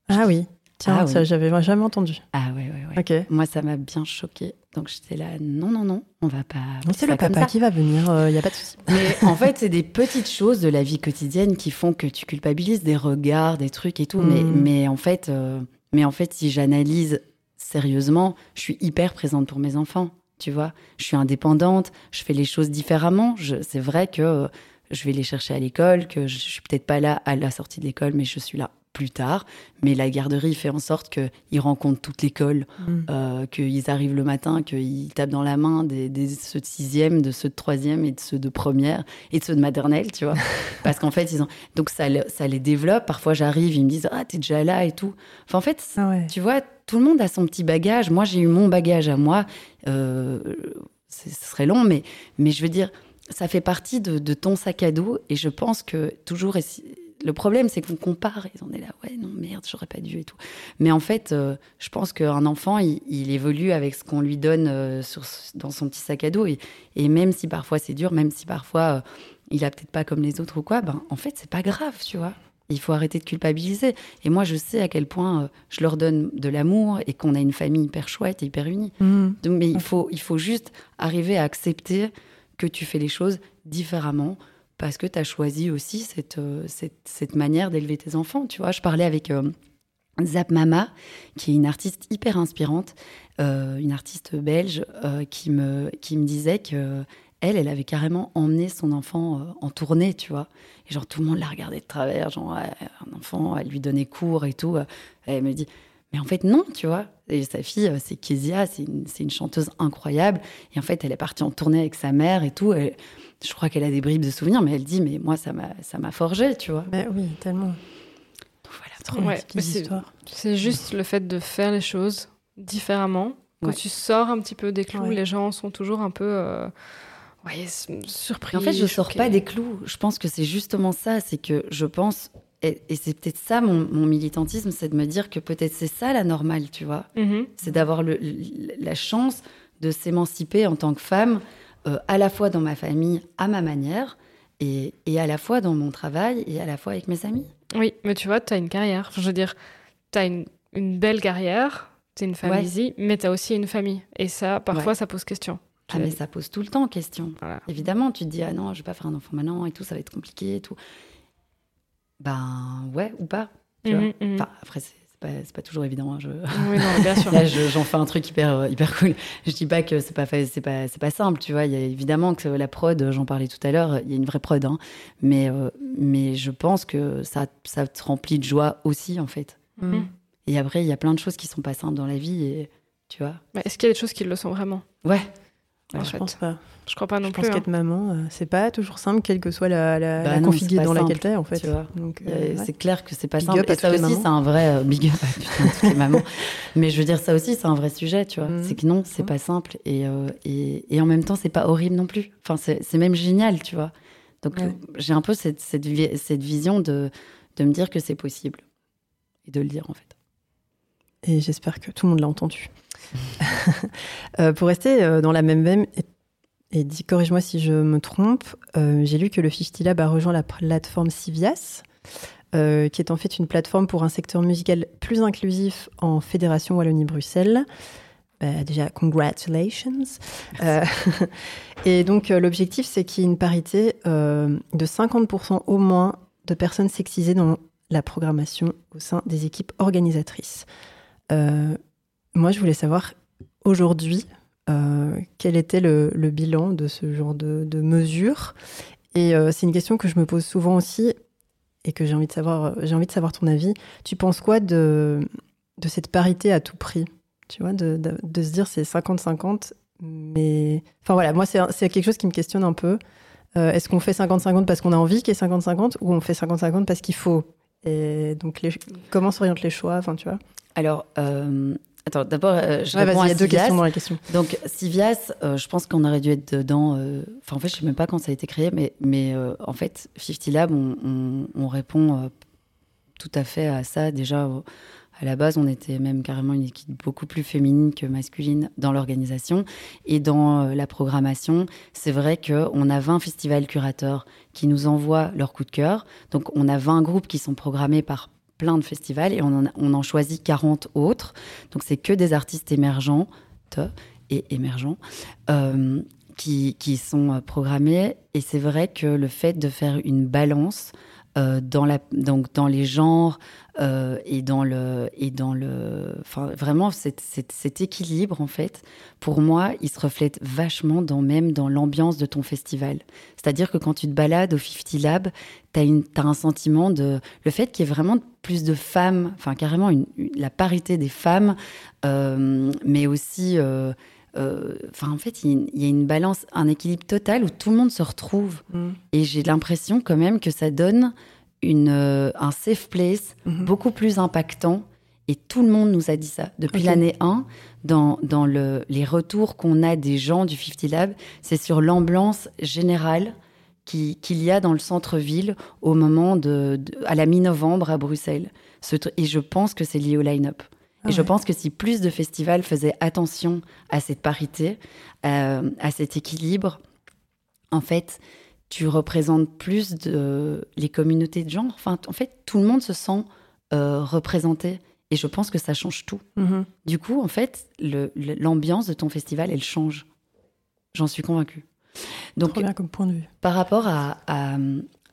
Ah oui. Tiens, ah ça, j'avais jamais entendu. Ah ouais, ouais, ouais. Ok. Moi, ça m'a bien choqué. Donc j'étais là, non, non, non, on va pas. C'est le papa qui va venir, il euh, n'y a pas de souci. Mais en fait, c'est des petites choses de la vie quotidienne qui font que tu culpabilises, des regards, des trucs et tout. Mais, hmm. mais, en fait, euh, mais en fait, si j'analyse sérieusement, je suis hyper présente pour mes enfants. Tu vois, je suis indépendante, je fais les choses différemment. C'est vrai que euh, je vais les chercher à l'école, que je suis peut-être pas là à la sortie de l'école, mais je suis là plus tard. Mais la garderie fait en sorte qu'ils rencontrent toute l'école, mm. euh, qu'ils arrivent le matin, qu'ils tapent dans la main des, ceux de sixième, de ceux de troisième et de ceux de première et de ceux de maternelle, tu vois. Parce qu'en fait, ils ont... donc ça, ça les développe. Parfois, j'arrive, ils me disent Ah, t'es déjà là et tout. Enfin, en fait, ah tu vois, tout le monde a son petit bagage. Moi, j'ai eu mon bagage à moi. Euh, ce serait long, mais, mais je veux dire, ça fait partie de, de ton sac à dos. Et je pense que toujours le problème, c'est qu'on compare et on est là, ouais, non, merde, j'aurais pas dû et tout. Mais en fait, euh, je pense qu'un enfant, il, évolue avec ce qu'on lui donne euh, sur, dans son petit sac à dos. Et, et même si parfois c'est dur, même si parfois euh, il a peut-être pas comme les autres ou quoi, ben, en fait, c'est pas grave, tu vois. Il faut arrêter de culpabiliser. Et moi, je sais à quel point je leur donne de l'amour et qu'on a une famille hyper chouette et hyper unie. Mmh. mais il faut, il faut juste arriver à accepter que tu fais les choses différemment parce que tu as choisi aussi euh, cette, cette, manière d'élever tes enfants. Tu vois, je parlais avec euh, Zap Mama, qui est une artiste hyper inspirante, euh, une artiste belge, qui, me, qui me disait que elle, elle avait carrément emmené son enfant en tournée, tu vois. Et genre, tout le monde la regardait de travers, genre, un enfant, elle lui donnait cours et tout. Elle me dit, mais en fait, non, tu vois. Et sa fille, c'est Kezia, c'est une, une, chanteuse incroyable. Et en fait, elle est partie en tournée avec sa mère et tout. Je crois qu'elle a des bribes de souvenirs, mais elle dit, mais moi, ça m'a, ça m'a forgé, tu vois. Mais oui, tellement. voilà, c'est juste le fait de faire les choses différemment. Quand tu sors un petit peu des clous, les gens sont toujours un peu euh, surpris. En fait, je ne sors pas des clous. Je pense que c'est justement ça. C'est que je pense, et, c'est peut-être ça mon, militantisme, c'est de me dire que peut-être c'est ça la normale, tu vois. Mm-hmm. C'est d'avoir la chance de s'émanciper en tant que femme euh, à la fois dans ma famille, à ma manière, et, à la fois dans mon travail et à la fois avec mes amis. Oui, mais tu vois, tu as une carrière. je veux dire, tu as une, belle carrière, tu es une famille, mais tu as aussi une famille. Et ça, parfois, ça pose question. Ah, mais ça pose tout le temps question. Évidemment, tu te dis, ah non, je vais pas faire un enfant maintenant et tout, ça va être compliqué et tout. Ben, ouais, ou pas. Tu vois mmh, mmh. Enfin, après, c'est c'est pas toujours évident. Hein, je... Oui, non, bien sûr. Là, j'en fais un truc hyper, euh, hyper cool. Je dis pas que c'est pas, c'est pas, c'est pas simple, tu vois. Il y a évidemment que la prod, j'en parlais tout à l'heure, il y a une vraie prod, hein. mais, euh, mais je pense que ça, ça te remplit de joie aussi, en fait. Mm. Et après, il y a plein de choses qui sont pas simples dans la vie, et tu vois. Est-ce qu'il y a des choses qui le sont vraiment? Ouais. Je pense pas. Je crois pas non je plus. Je pense qu'être hein. maman, euh, c'est pas toujours simple, quelle que soit la, la, bah dans laquelle t'es, en fait. Euh, c'est clair que c'est pas simple. Et ça aussi, c'est un vrai euh, big up à mamans. Mais je veux dire, ça aussi, c'est un vrai sujet, tu vois. Mm. C'est que non, c'est mm. pas simple. Et, et, et, en même temps, c'est pas horrible non plus. Enfin, c'est même génial, tu vois. Donc, j'ai un peu cette, cette, cette vision de, de me dire que c'est possible. Et de le dire, en fait. Et j'espère que tout le monde l'a entendu. pour rester dans la même veine, et corrige-moi si je me trompe, j'ai lu que le 50 Lab a rejoint la plateforme Civias, qui est en fait une plateforme pour un secteur musical plus inclusif en Fédération Wallonie-Bruxelles. Bah, déjà, congratulations. Euh, et donc, euh, l'objectif, c'est qu'il y ait une parité euh, de 50% au moins de personnes sexisées dans la programmation au sein des équipes organisatrices. Moi, je voulais savoir aujourd'hui quel était le, bilan de ce genre de, de mesures? Et c'est une question que je me pose souvent aussi et que j'ai envie de savoir. J'ai envie de savoir ton avis. Tu penses quoi de, cette parité à tout prix? Tu vois, de, se dire c'est 50-50. Mais enfin voilà, moi c'est quelque chose qui me questionne un peu. Euh, est-ce qu'on fait 50-50 parce qu'on a envie qu'il y ait 50-50 ou on fait 50-50 parce qu'il faut? Et donc les, comment s'orientent les choix? Enfin, tu vois. Alors, euh, attends, d'abord, euh, je réponds Il y a deux questions dans la question. Donc, Civias, je pense qu'on aurait dû être dedans. Enfin, en fait, je sais même pas quand ça a été créé, mais, mais en fait, 50 Lab, on, on, on répond tout à fait à ça déjà à la base, on était même carrément une équipe beaucoup plus féminine que masculine dans l'organisation. Et dans euh, la programmation, c'est vrai qu'on a 20 festivals curateurs qui nous envoient leur coup de cœur. Donc on a 20 groupes qui sont programmés par plein de festivals et on en, on en choisit 40 autres. Donc c'est que des artistes émergents et émergents. Euh, qui, qui, sont euh, programmés. Et c'est vrai que le fait de faire une balance euh, dans, la, donc dans les genres euh, et dans le et dans le enfin vraiment cet, équilibre en fait pour moi il se reflète vachement dans même dans l'ambiance de ton festival. C'est-à-dire que quand tu te balades au 50 Lab tu as, un sentiment de le fait qu'il y ait vraiment plus de femmes enfin carrément la parité des femmes euh, mais aussi Enfin, en fait, il y, a une balance, un équilibre total où tout le monde se retrouve. Mm. Et j'ai l'impression quand même que ça donne une, euh, un safe place mm-hmm. beaucoup plus impactant. Et tout le monde nous a dit ça. Depuis l'année 1, dans, dans le, les retours qu'on a des gens du 50 Lab, c'est sur l'ambiance générale qu'il y a dans le centre-ville au moment de, à la mi-novembre à Bruxelles. et je pense que c'est lié au line-up. Et je pense que si plus de festivals faisaient attention à cette parité, euh, à cet équilibre, en fait, tu représentes plus de les communautés de genre. Enfin, en fait, tout le monde se sent euh, représenté. Et je pense que ça change tout. Mm-hmm. Du coup, en fait, l'ambiance de ton festival, elle change. J'en suis convaincue. Donc, bien comme point de vue. Par rapport à, à,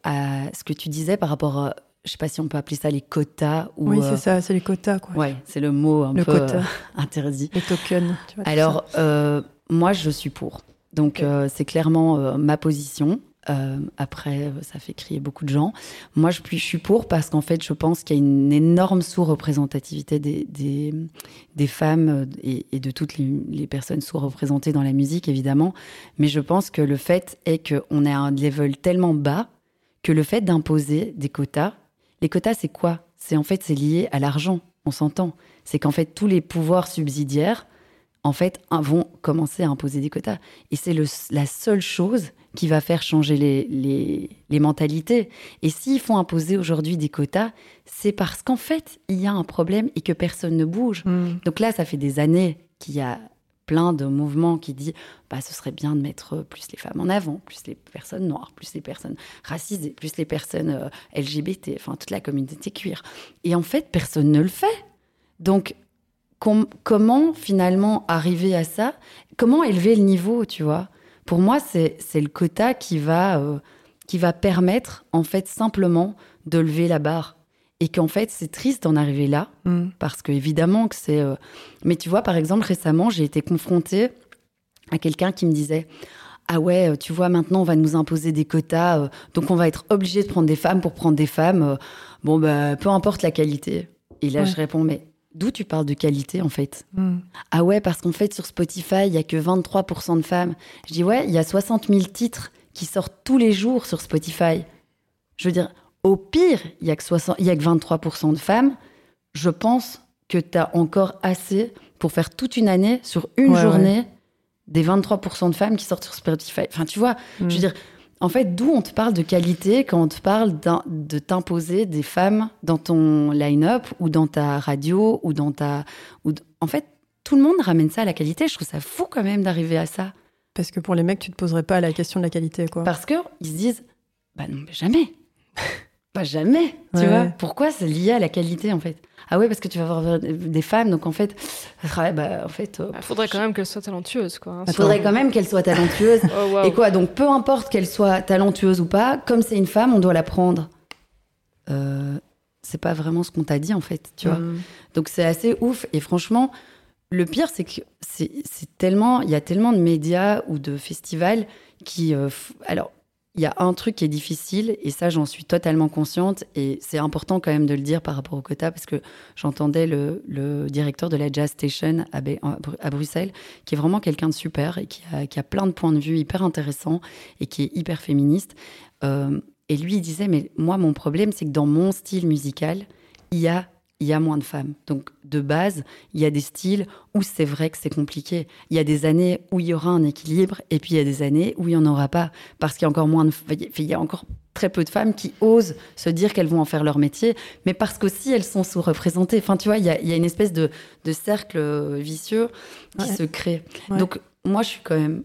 à, ce que tu disais, par rapport à, je sais pas si on peut appeler ça les quotas. Ou, oui, c'est euh, ça, c'est les quotas. Quoi. Ouais, c'est le mot un peu euh, interdit. Les tokens. Tu vois, Alors, euh, moi, je suis pour. Donc, c'est clairement ma position. après, ça fait crier beaucoup de gens. Moi, je, je suis pour parce qu'en fait, je pense qu'il y a une énorme sous-représentativité des, des, des, femmes et, et de toutes les, les personnes sous-représentées dans la musique, évidemment. Mais je pense que le fait est qu'on est à un level tellement bas que le fait d'imposer des quotas, les quotas, c'est quoi? C'est en fait, c'est lié à l'argent, on s'entend. C'est qu'en fait, tous les pouvoirs subsidiaires, en fait, vont commencer à imposer des quotas. Et c'est la seule chose qui va faire changer les, les, mentalités. Et s'ils font imposer aujourd'hui des quotas, c'est parce qu'en fait, il y a un problème et que personne ne bouge. Hmm. Donc là, ça fait des années qu'il y a plein de mouvements qui disent bah, ce serait bien de mettre plus les femmes en avant, plus les personnes noires, plus les personnes racisées, plus les personnes euh, LGBT, enfin toute la communauté queer. Et en fait, personne ne le fait. Donc, comment finalement arriver à ça? Comment élever le niveau, tu vois? Pour moi, c'est le quota qui va, euh, qui va permettre, en fait, simplement de lever la barre et qu'en fait c'est triste d'en arriver là mm. parce que évidemment que c'est euh, mais tu vois par exemple récemment j'ai été confrontée à quelqu'un qui me disait ah ouais euh, tu vois maintenant on va nous imposer des quotas euh, donc on va être obligé de prendre des femmes pour prendre des femmes bon bah peu importe la qualité et là je réponds mais d'où tu parles de qualité en fait? Mm. ah ouais parce qu'en fait sur Spotify il y a que 23% de femmes. Je dis ouais il y a 60 000 titres qui sortent tous les jours sur Spotify je veux dire au pire, il y a que, 60, il y a que 23% de femmes. Je pense que tu as encore assez pour faire toute une année sur une journée des 23% de femmes qui sortent sur Spotify. Enfin, tu vois, je veux mm. dire, en fait, d'où on te parle de qualité quand on te parle de t'imposer des femmes dans ton line-up ou dans ta radio ou dans ta. Ou En fait, tout le monde ramène ça à la qualité. Je trouve ça fou quand même d'arriver à ça. Parce que pour les mecs, tu te poserais pas la question de la qualité, quoi. Parce qu'ils se disent, bah non, mais jamais. pas jamais, tu Ouais. vois. Pourquoi c'est lié à la qualité, en fait? Ah ouais, parce que tu vas avoir des femmes, donc en fait, ouais, bah, en fait, euh, Il faudrait quand même qu'elle soit talentueuse, quoi. hein. il faudrait quand même qu'elle soit talentueuse. Oh. Et quoi, donc peu importe qu'elle soit talentueuse ou pas, comme c'est une femme, on doit la prendre. Euh, c'est pas vraiment ce qu'on t'a dit, en fait, tu vois. Mm. Donc c'est assez ouf. Et franchement, le pire, c'est que c'est tellement, il y a tellement de médias ou de festivals qui, euh, alors, il y a un truc qui est difficile et ça, j'en suis totalement consciente et c'est important quand même de le dire par rapport au quota parce que j'entendais le, directeur de la Jazz Station à, Bruxelles, qui est vraiment quelqu'un de super et qui a, qui a plein de points de vue hyper intéressants et qui est hyper féministe. Euh, et lui, il disait, mais moi, mon problème, c'est que dans mon style musical, il y a, il y a moins de femmes. Donc, de base, il y a des styles où c'est vrai que c'est compliqué. Il y a des années où il y aura un équilibre, et puis il y a des années où il n'y en aura pas. Parce qu'il y a encore moins de, il y a encore très peu de femmes qui osent se dire qu'elles vont en faire leur métier, mais parce qu'aussi elles sont sous-représentées. Enfin, tu vois, il y a, il y a une espèce de, de cercle vicieux qui Ouais. se crée. Ouais. Donc, moi, je suis quand même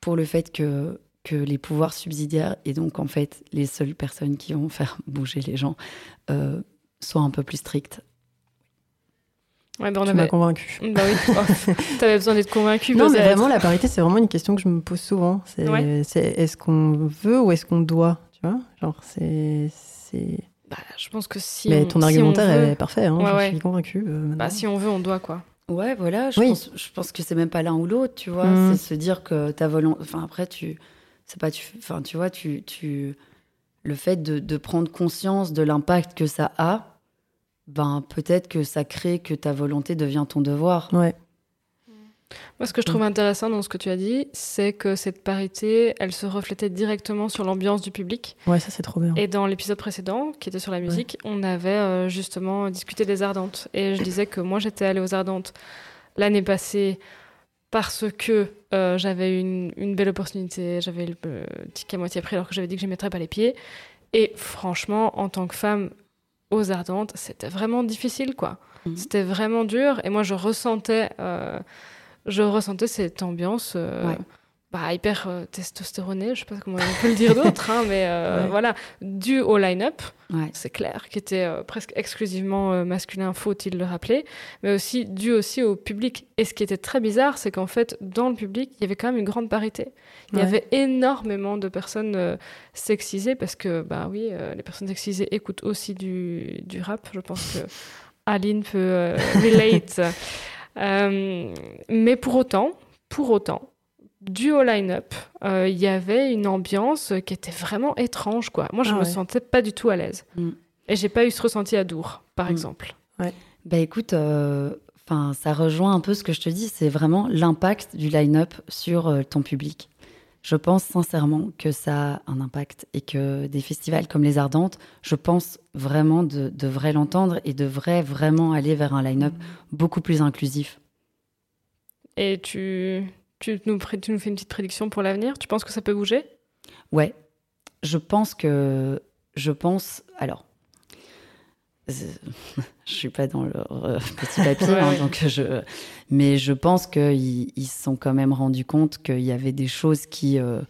pour le fait que, que les pouvoirs subsidiaires, et donc en fait les seules personnes qui vont faire bouger les gens, euh, soient un peu plus strictes. Ouais, bah, on Tu avait... m'as convaincu. Bah oui, oh, t'avais besoin d'être convaincu. Non, mais vraiment, la parité, c'est vraiment une question que je me pose souvent. C'est Ouais. c'est est-ce qu'on veut ou est-ce qu'on doit Tu vois? Genre, c'est. c'est- Bah, je pense que si. Mais on- ton si argumentaire on veut- est parfait, hein, Ouais, je ouais. suis convaincue. euh. Bah, si on veut, on doit, quoi. Ouais, voilà, je, Oui. pense, je pense que c'est même pas l'un ou l'autre, tu vois. Mm. C'est se dire que ta volonté. Enfin, après, tu. C'est pas. Tu, enfin, tu vois, tu. tu le fait de, de prendre conscience de l'impact que ça a, ben peut-être que ça crée que ta volonté devient ton devoir. Ouais. Moi, ce que je trouve intéressant dans ce que tu as dit, c'est que cette parité, elle se reflétait directement sur l'ambiance du public. ouais, ça, c'est trop bien. Et dans l'épisode précédent, qui était sur la musique, on avait euh, justement discuté des Ardentes. Et je disais que moi, j'étais allée aux Ardentes l'année passée parce que euh, j'avais une, une belle opportunité, j'avais le euh, ticket à moitié prix alors que j'avais dit que je ne mettrais pas les pieds. Et franchement, en tant que femme aux Ardentes, c'était vraiment difficile, quoi. Mhm. C'était vraiment dur. Et moi, je ressentais, euh, je ressentais cette ambiance euh, Ouais. Bah, hyper euh, testostéronée, je sais pas comment on peut le dire d'autre, hein, mais euh, Ouais. voilà, dû au line-up, Ouais. c'est clair, qui était euh, presque exclusivement euh, masculin, faut-il le rappeler, mais aussi dû aussi au public. Et ce qui était très bizarre, c'est qu'en fait, dans le public, il y avait quand même une grande parité. Il y avait énormément de personnes sexisées, parce que, bah oui, les personnes sexisées écoutent aussi du, du rap. Je pense que Aline peut relate. Mais pour autant, pour autant, dû au line-up, euh, il y avait une ambiance qui était vraiment étrange, quoi. Moi, je Ah me ouais. sentais pas du tout à l'aise. Mm. Et j'ai pas eu ce ressenti à Dour, par Mm. exemple. Bah écoute, euh, enfin, ça rejoint un peu ce que je te dis, c'est vraiment l'impact du line-up sur euh, ton public. Je pense sincèrement que ça a un impact et que des festivals comme les Ardentes, je pense vraiment de, devraient l'entendre et devraient vraiment aller vers un line-up beaucoup plus inclusif. Et tu, tu, nous, pré- tu nous fais une petite prédiction pour l'avenir? Tu penses que ça peut bouger? Ouais, je pense que, je pense, alors, je suis pas dans leur petit papier, Ouais, hein, ouais. donc je, mais je pense qu'ils ils se sont quand même rendus compte qu'il y avait des choses qui, euh,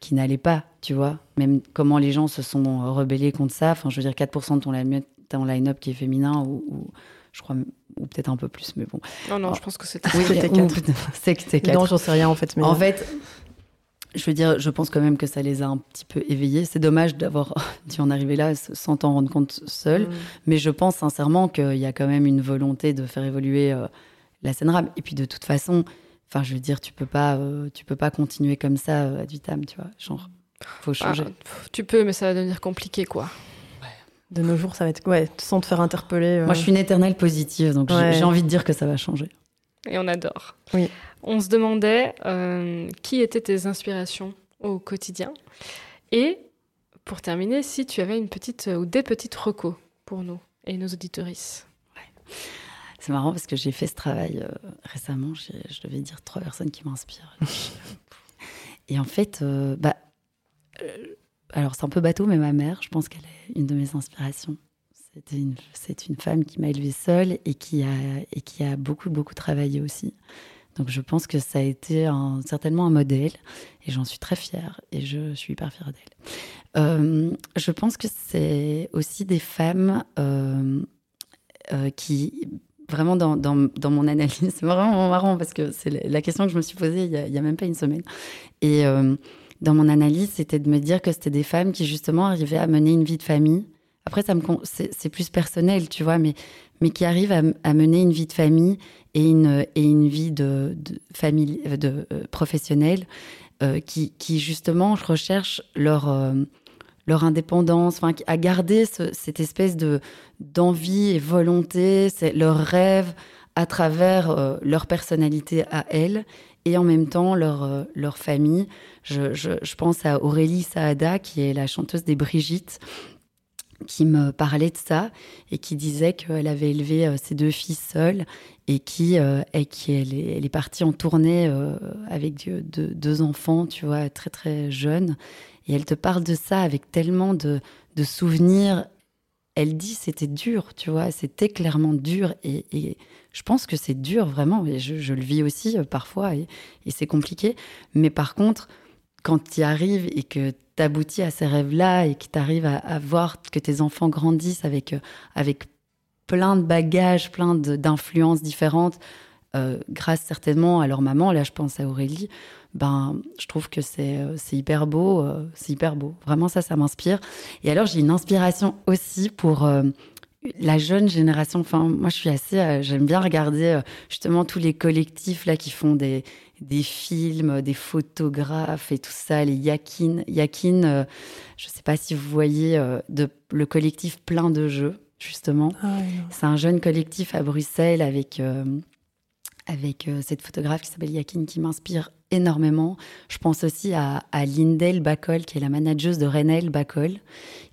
qui n'allaient pas, tu vois? Même comment les gens se sont rebellés contre ça. Enfin, je veux dire, 4% de ton line- ton line-up qui est féminin, ou, ou je crois, ou peut-être un peu plus, mais bon. Non, non, Oh. je pense que c'était. Oui, C'était quatre. peut-être- c'est que c'était 4. Non, j'en sais rien en fait. Mais En fait, je veux dire, je pense quand même que ça les a un petit peu éveillés. C'est dommage d'avoir dû en arriver là sans t'en rendre compte seul. Mm. Mais je pense sincèrement qu'il y a quand même une volonté de faire évoluer euh, la scène rap. Et puis de toute façon, enfin, je veux dire, tu peux pas, euh, tu peux pas continuer comme ça euh, ad vitam, tu vois. Genre, faut Ah, changer. tu peux, mais ça va devenir compliqué, quoi. De nos jours, ça va être. Ouais, sans te faire interpeller. euh, Moi, je suis une éternelle positive, donc j'ai- Ouais. j'ai envie de dire que ça va changer. Et on adore. Oui. On se demandait euh, qui étaient tes inspirations au quotidien. Et pour terminer, si tu avais une petite euh, ou des petites recos pour nous et nos auditorices. C'est marrant parce que j'ai fait ce travail euh, récemment. J'ai- Je devais dire trois personnes qui m'inspirent. Et en fait, euh, bah, euh, alors c'est un peu bateau, mais ma mère, je pense qu'elle est une de mes inspirations. C'était une- C'est une, femme qui m'a élevée seule et qui a, et qui a beaucoup, beaucoup travaillé aussi. Donc je pense que ça a été certainement un modèle et j'en suis très fière et je suis hyper fière d'elle. Euh, je pense que c'est aussi des femmes euh, euh, qui, vraiment dans, dans, dans mon analyse, c'est vraiment marrant parce que c'est la question que je me suis posée il n'y a, a, même pas une semaine. Et dans mon analyse, c'était de me dire que c'était des femmes qui justement arrivaient à mener une vie de famille. Après, ça me c'est plus personnel, tu vois, mais mais qui arrivent à, mener une vie de famille et une et une vie de, famille de euh, professionnelle euh, qui qui justement recherchent leur euh, leur indépendance, enfin à garder ce, cette espèce de d'envie et volonté, c'est leur rêve à travers euh, leur personnalité à elles et en même temps leur, euh, leur famille. Je, je, pense à Aurélie Saada, qui est la chanteuse des Brigitte, qui me parlait de ça et qui disait qu'elle avait élevé euh, ses deux filles seule et qui, euh, et qui elle, est, partie en tournée avec deux, deux, enfants, tu vois, très très jeunes. Et elle te parle de ça avec tellement de, de souvenirs. Elle dit c'était dur, tu vois, c'était clairement dur et je pense que c'est dur vraiment, et je, le vis aussi euh, parfois, et, c'est compliqué. Mais par contre, quand tu y arrives et que tu aboutis à ces rêves-là et que tu arrives à, voir que tes enfants grandissent avec, euh, avec plein de bagages, plein d'influences différentes, euh, grâce certainement à leur maman, là je pense à Aurélie, ben, je trouve que c'est hyper beau, c'est hyper beau. Vraiment ça, ça m'inspire. Et alors j'ai une inspiration aussi pour la jeune génération, enfin, moi, je suis assez, euh, j'aime bien regarder euh, justement tous les collectifs là qui font des, des films, des photographes et tout ça, les Yakin. Yakin, euh, je sais pas si vous voyez euh, de, le collectif Plein de Jeux, justement. Ah C'est un jeune collectif à Bruxelles avec, euh, avec euh, cette photographe qui s'appelle Yakin qui m'inspire énormément. Je pense aussi à, à Lindel Bacol, qui est la manageuse de Renel Bacol,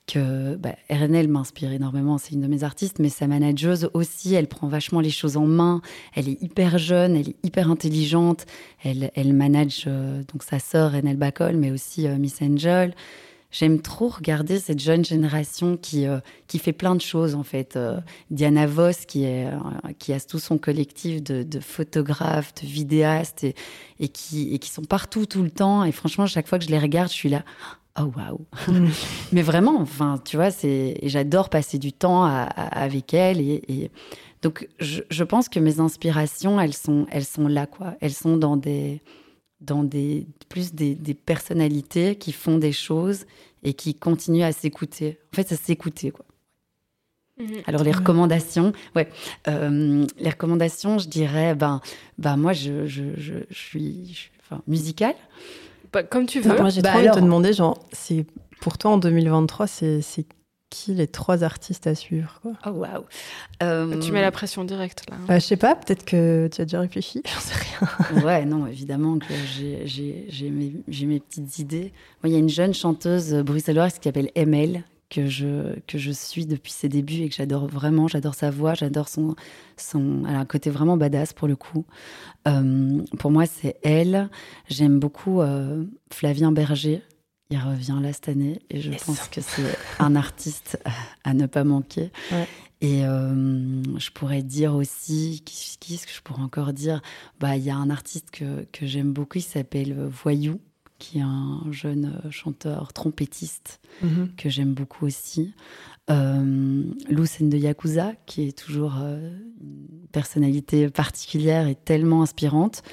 que bah, RNL m'inspire énormément, c'est une de mes artistes, mais sa manageuse aussi, elle prend vachement les choses en main, elle est hyper jeune, elle est hyper intelligente, elle, manage euh, donc sa sœur Renel Bacol, mais aussi euh, Miss Angel. J'aime trop regarder cette jeune génération qui, euh, qui fait plein de choses en fait. Diana Voss qui, est, qui a tout son collectif de, de photographes, de vidéastes et, et, qui, et qui sont partout tout le temps. Et franchement, chaque fois que je les regarde, je suis là, oh waouh mm. Mais vraiment, enfin, tu vois, c'est j'adore passer du temps à, à, avec elles et, et donc je, je, pense que mes inspirations, elles sont, elles sont là quoi. Elles sont dans des dans des plus des, des personnalités qui font des choses et qui continuent à s'écouter. En fait, à s'écouter quoi. Mmh. Alors les recommandations, ouais, euh, les recommandations, je dirais, ben, ben moi je, je, je, je suis, je, enfin, musicale. Bah, comme tu veux. Non, moi j'ai bah trop envie de te demander, genre, c'est pour toi en 2023, c'est qui les trois artistes à suivre quoi? Oh waouh euh... Tu mets la pression directe là. Hein. Bah, je sais pas, peut-être que tu as déjà réfléchi, j'en sais rien. ouais, non, évidemment que j'ai mes, mes petites idées. Moi, il y a une jeune chanteuse bruxelloise qui s'appelle ML que je, que je suis depuis ses débuts et que j'adore vraiment. J'adore sa voix, j'adore son, son. Elle a un côté vraiment badass pour le coup. Euh, pour moi, c'est elle. J'aime beaucoup euh, Flavien Berger. Il revient là cette année et je pense que c'est un artiste à ne pas manquer. Ouais. Et euh, je pourrais dire aussi, qu'est-ce que je pourrais encore dire? Bah, il y a un artiste que, que j'aime beaucoup, il s'appelle Voyou, qui est un jeune chanteur trompettiste mm -hmm. que j'aime beaucoup aussi. Euh, Lucen de Yakuza, qui est toujours euh, une personnalité particulière et tellement inspirante.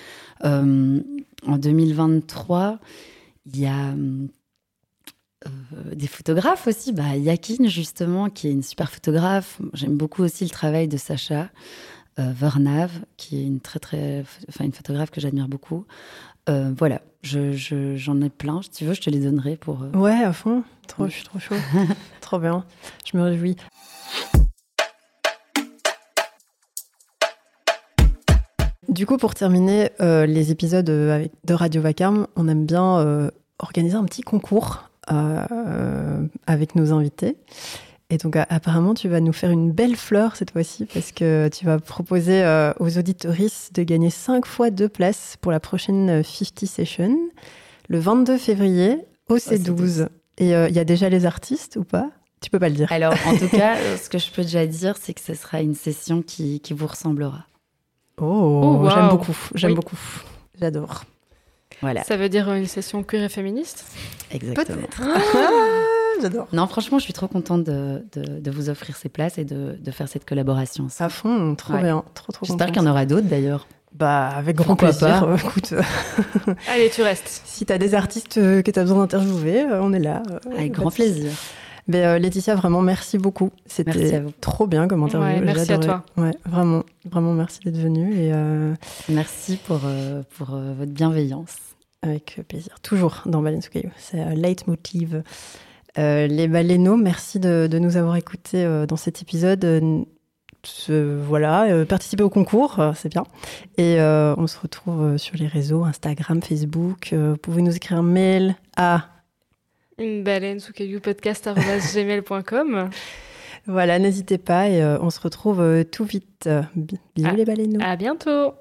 Euh, en 2023, il y a euh, des photographes aussi, bah, Yakin justement, qui est une super photographe. J'aime beaucoup aussi le travail de Sacha euh, Vernav, qui est une très très, enfin une photographe que j'admire beaucoup. Euh, voilà, j'en je, je, ai plein. Si tu veux, je te les donnerai pour. Euh... Ouais, à fond. Trop, je suis trop chaud. trop bien. Je me réjouis. Du coup, pour terminer euh, les épisodes avec, de Radio Vacarme, on aime bien euh, organiser un petit concours euh, avec nos invités. Et donc, apparemment, tu vas nous faire une belle fleur cette fois-ci parce que tu vas proposer euh, aux auditoristes de gagner 5 fois 2 places pour la prochaine 50 Session le 22 février au C12. Oh, Et il euh, y a déjà les artistes ou pas? Tu peux pas le dire. Alors, en tout cas, ce que je peux déjà dire, c'est que ce sera une session qui, qui vous ressemblera. Oh, j'aime beaucoup, j'aime beaucoup. J'adore. Voilà. Ça veut dire une session queer et féministe? Exactement. Ah, j'adore. Non, franchement, je suis trop contente de, de, vous offrir ces places et de, de faire cette collaboration. À fond, trop bien. Trop, trop J'espère qu'il y en aura d'autres d'ailleurs. Bah, avec grand plaisir. Euh, écoute. Allez, tu restes. Si tu as des artistes euh, que tu as besoin d'interviewer, euh, on est là. avec grand plaisir. Mais Laetitia, vraiment, merci beaucoup. C'était trop bien comme interview. merci à toi. Ouais, vraiment, vraiment merci d'être venu. Et Merci pour, pour votre bienveillance. Avec plaisir. Toujours dans Baleine sous C'est un leitmotiv. les baleineaux, merci de, de, nous avoir écoutés dans cet épisode voilà, euh, participer au concours, euh, c'est bien. Et euh, on se retrouve sur les réseaux, Instagram, Facebook. vous pouvez nous écrire un mail à une baleine sous podcast.gmail.com. voilà, n'hésitez pas et on se retrouve tout vite. Bisous les baleineaux. À bientôt.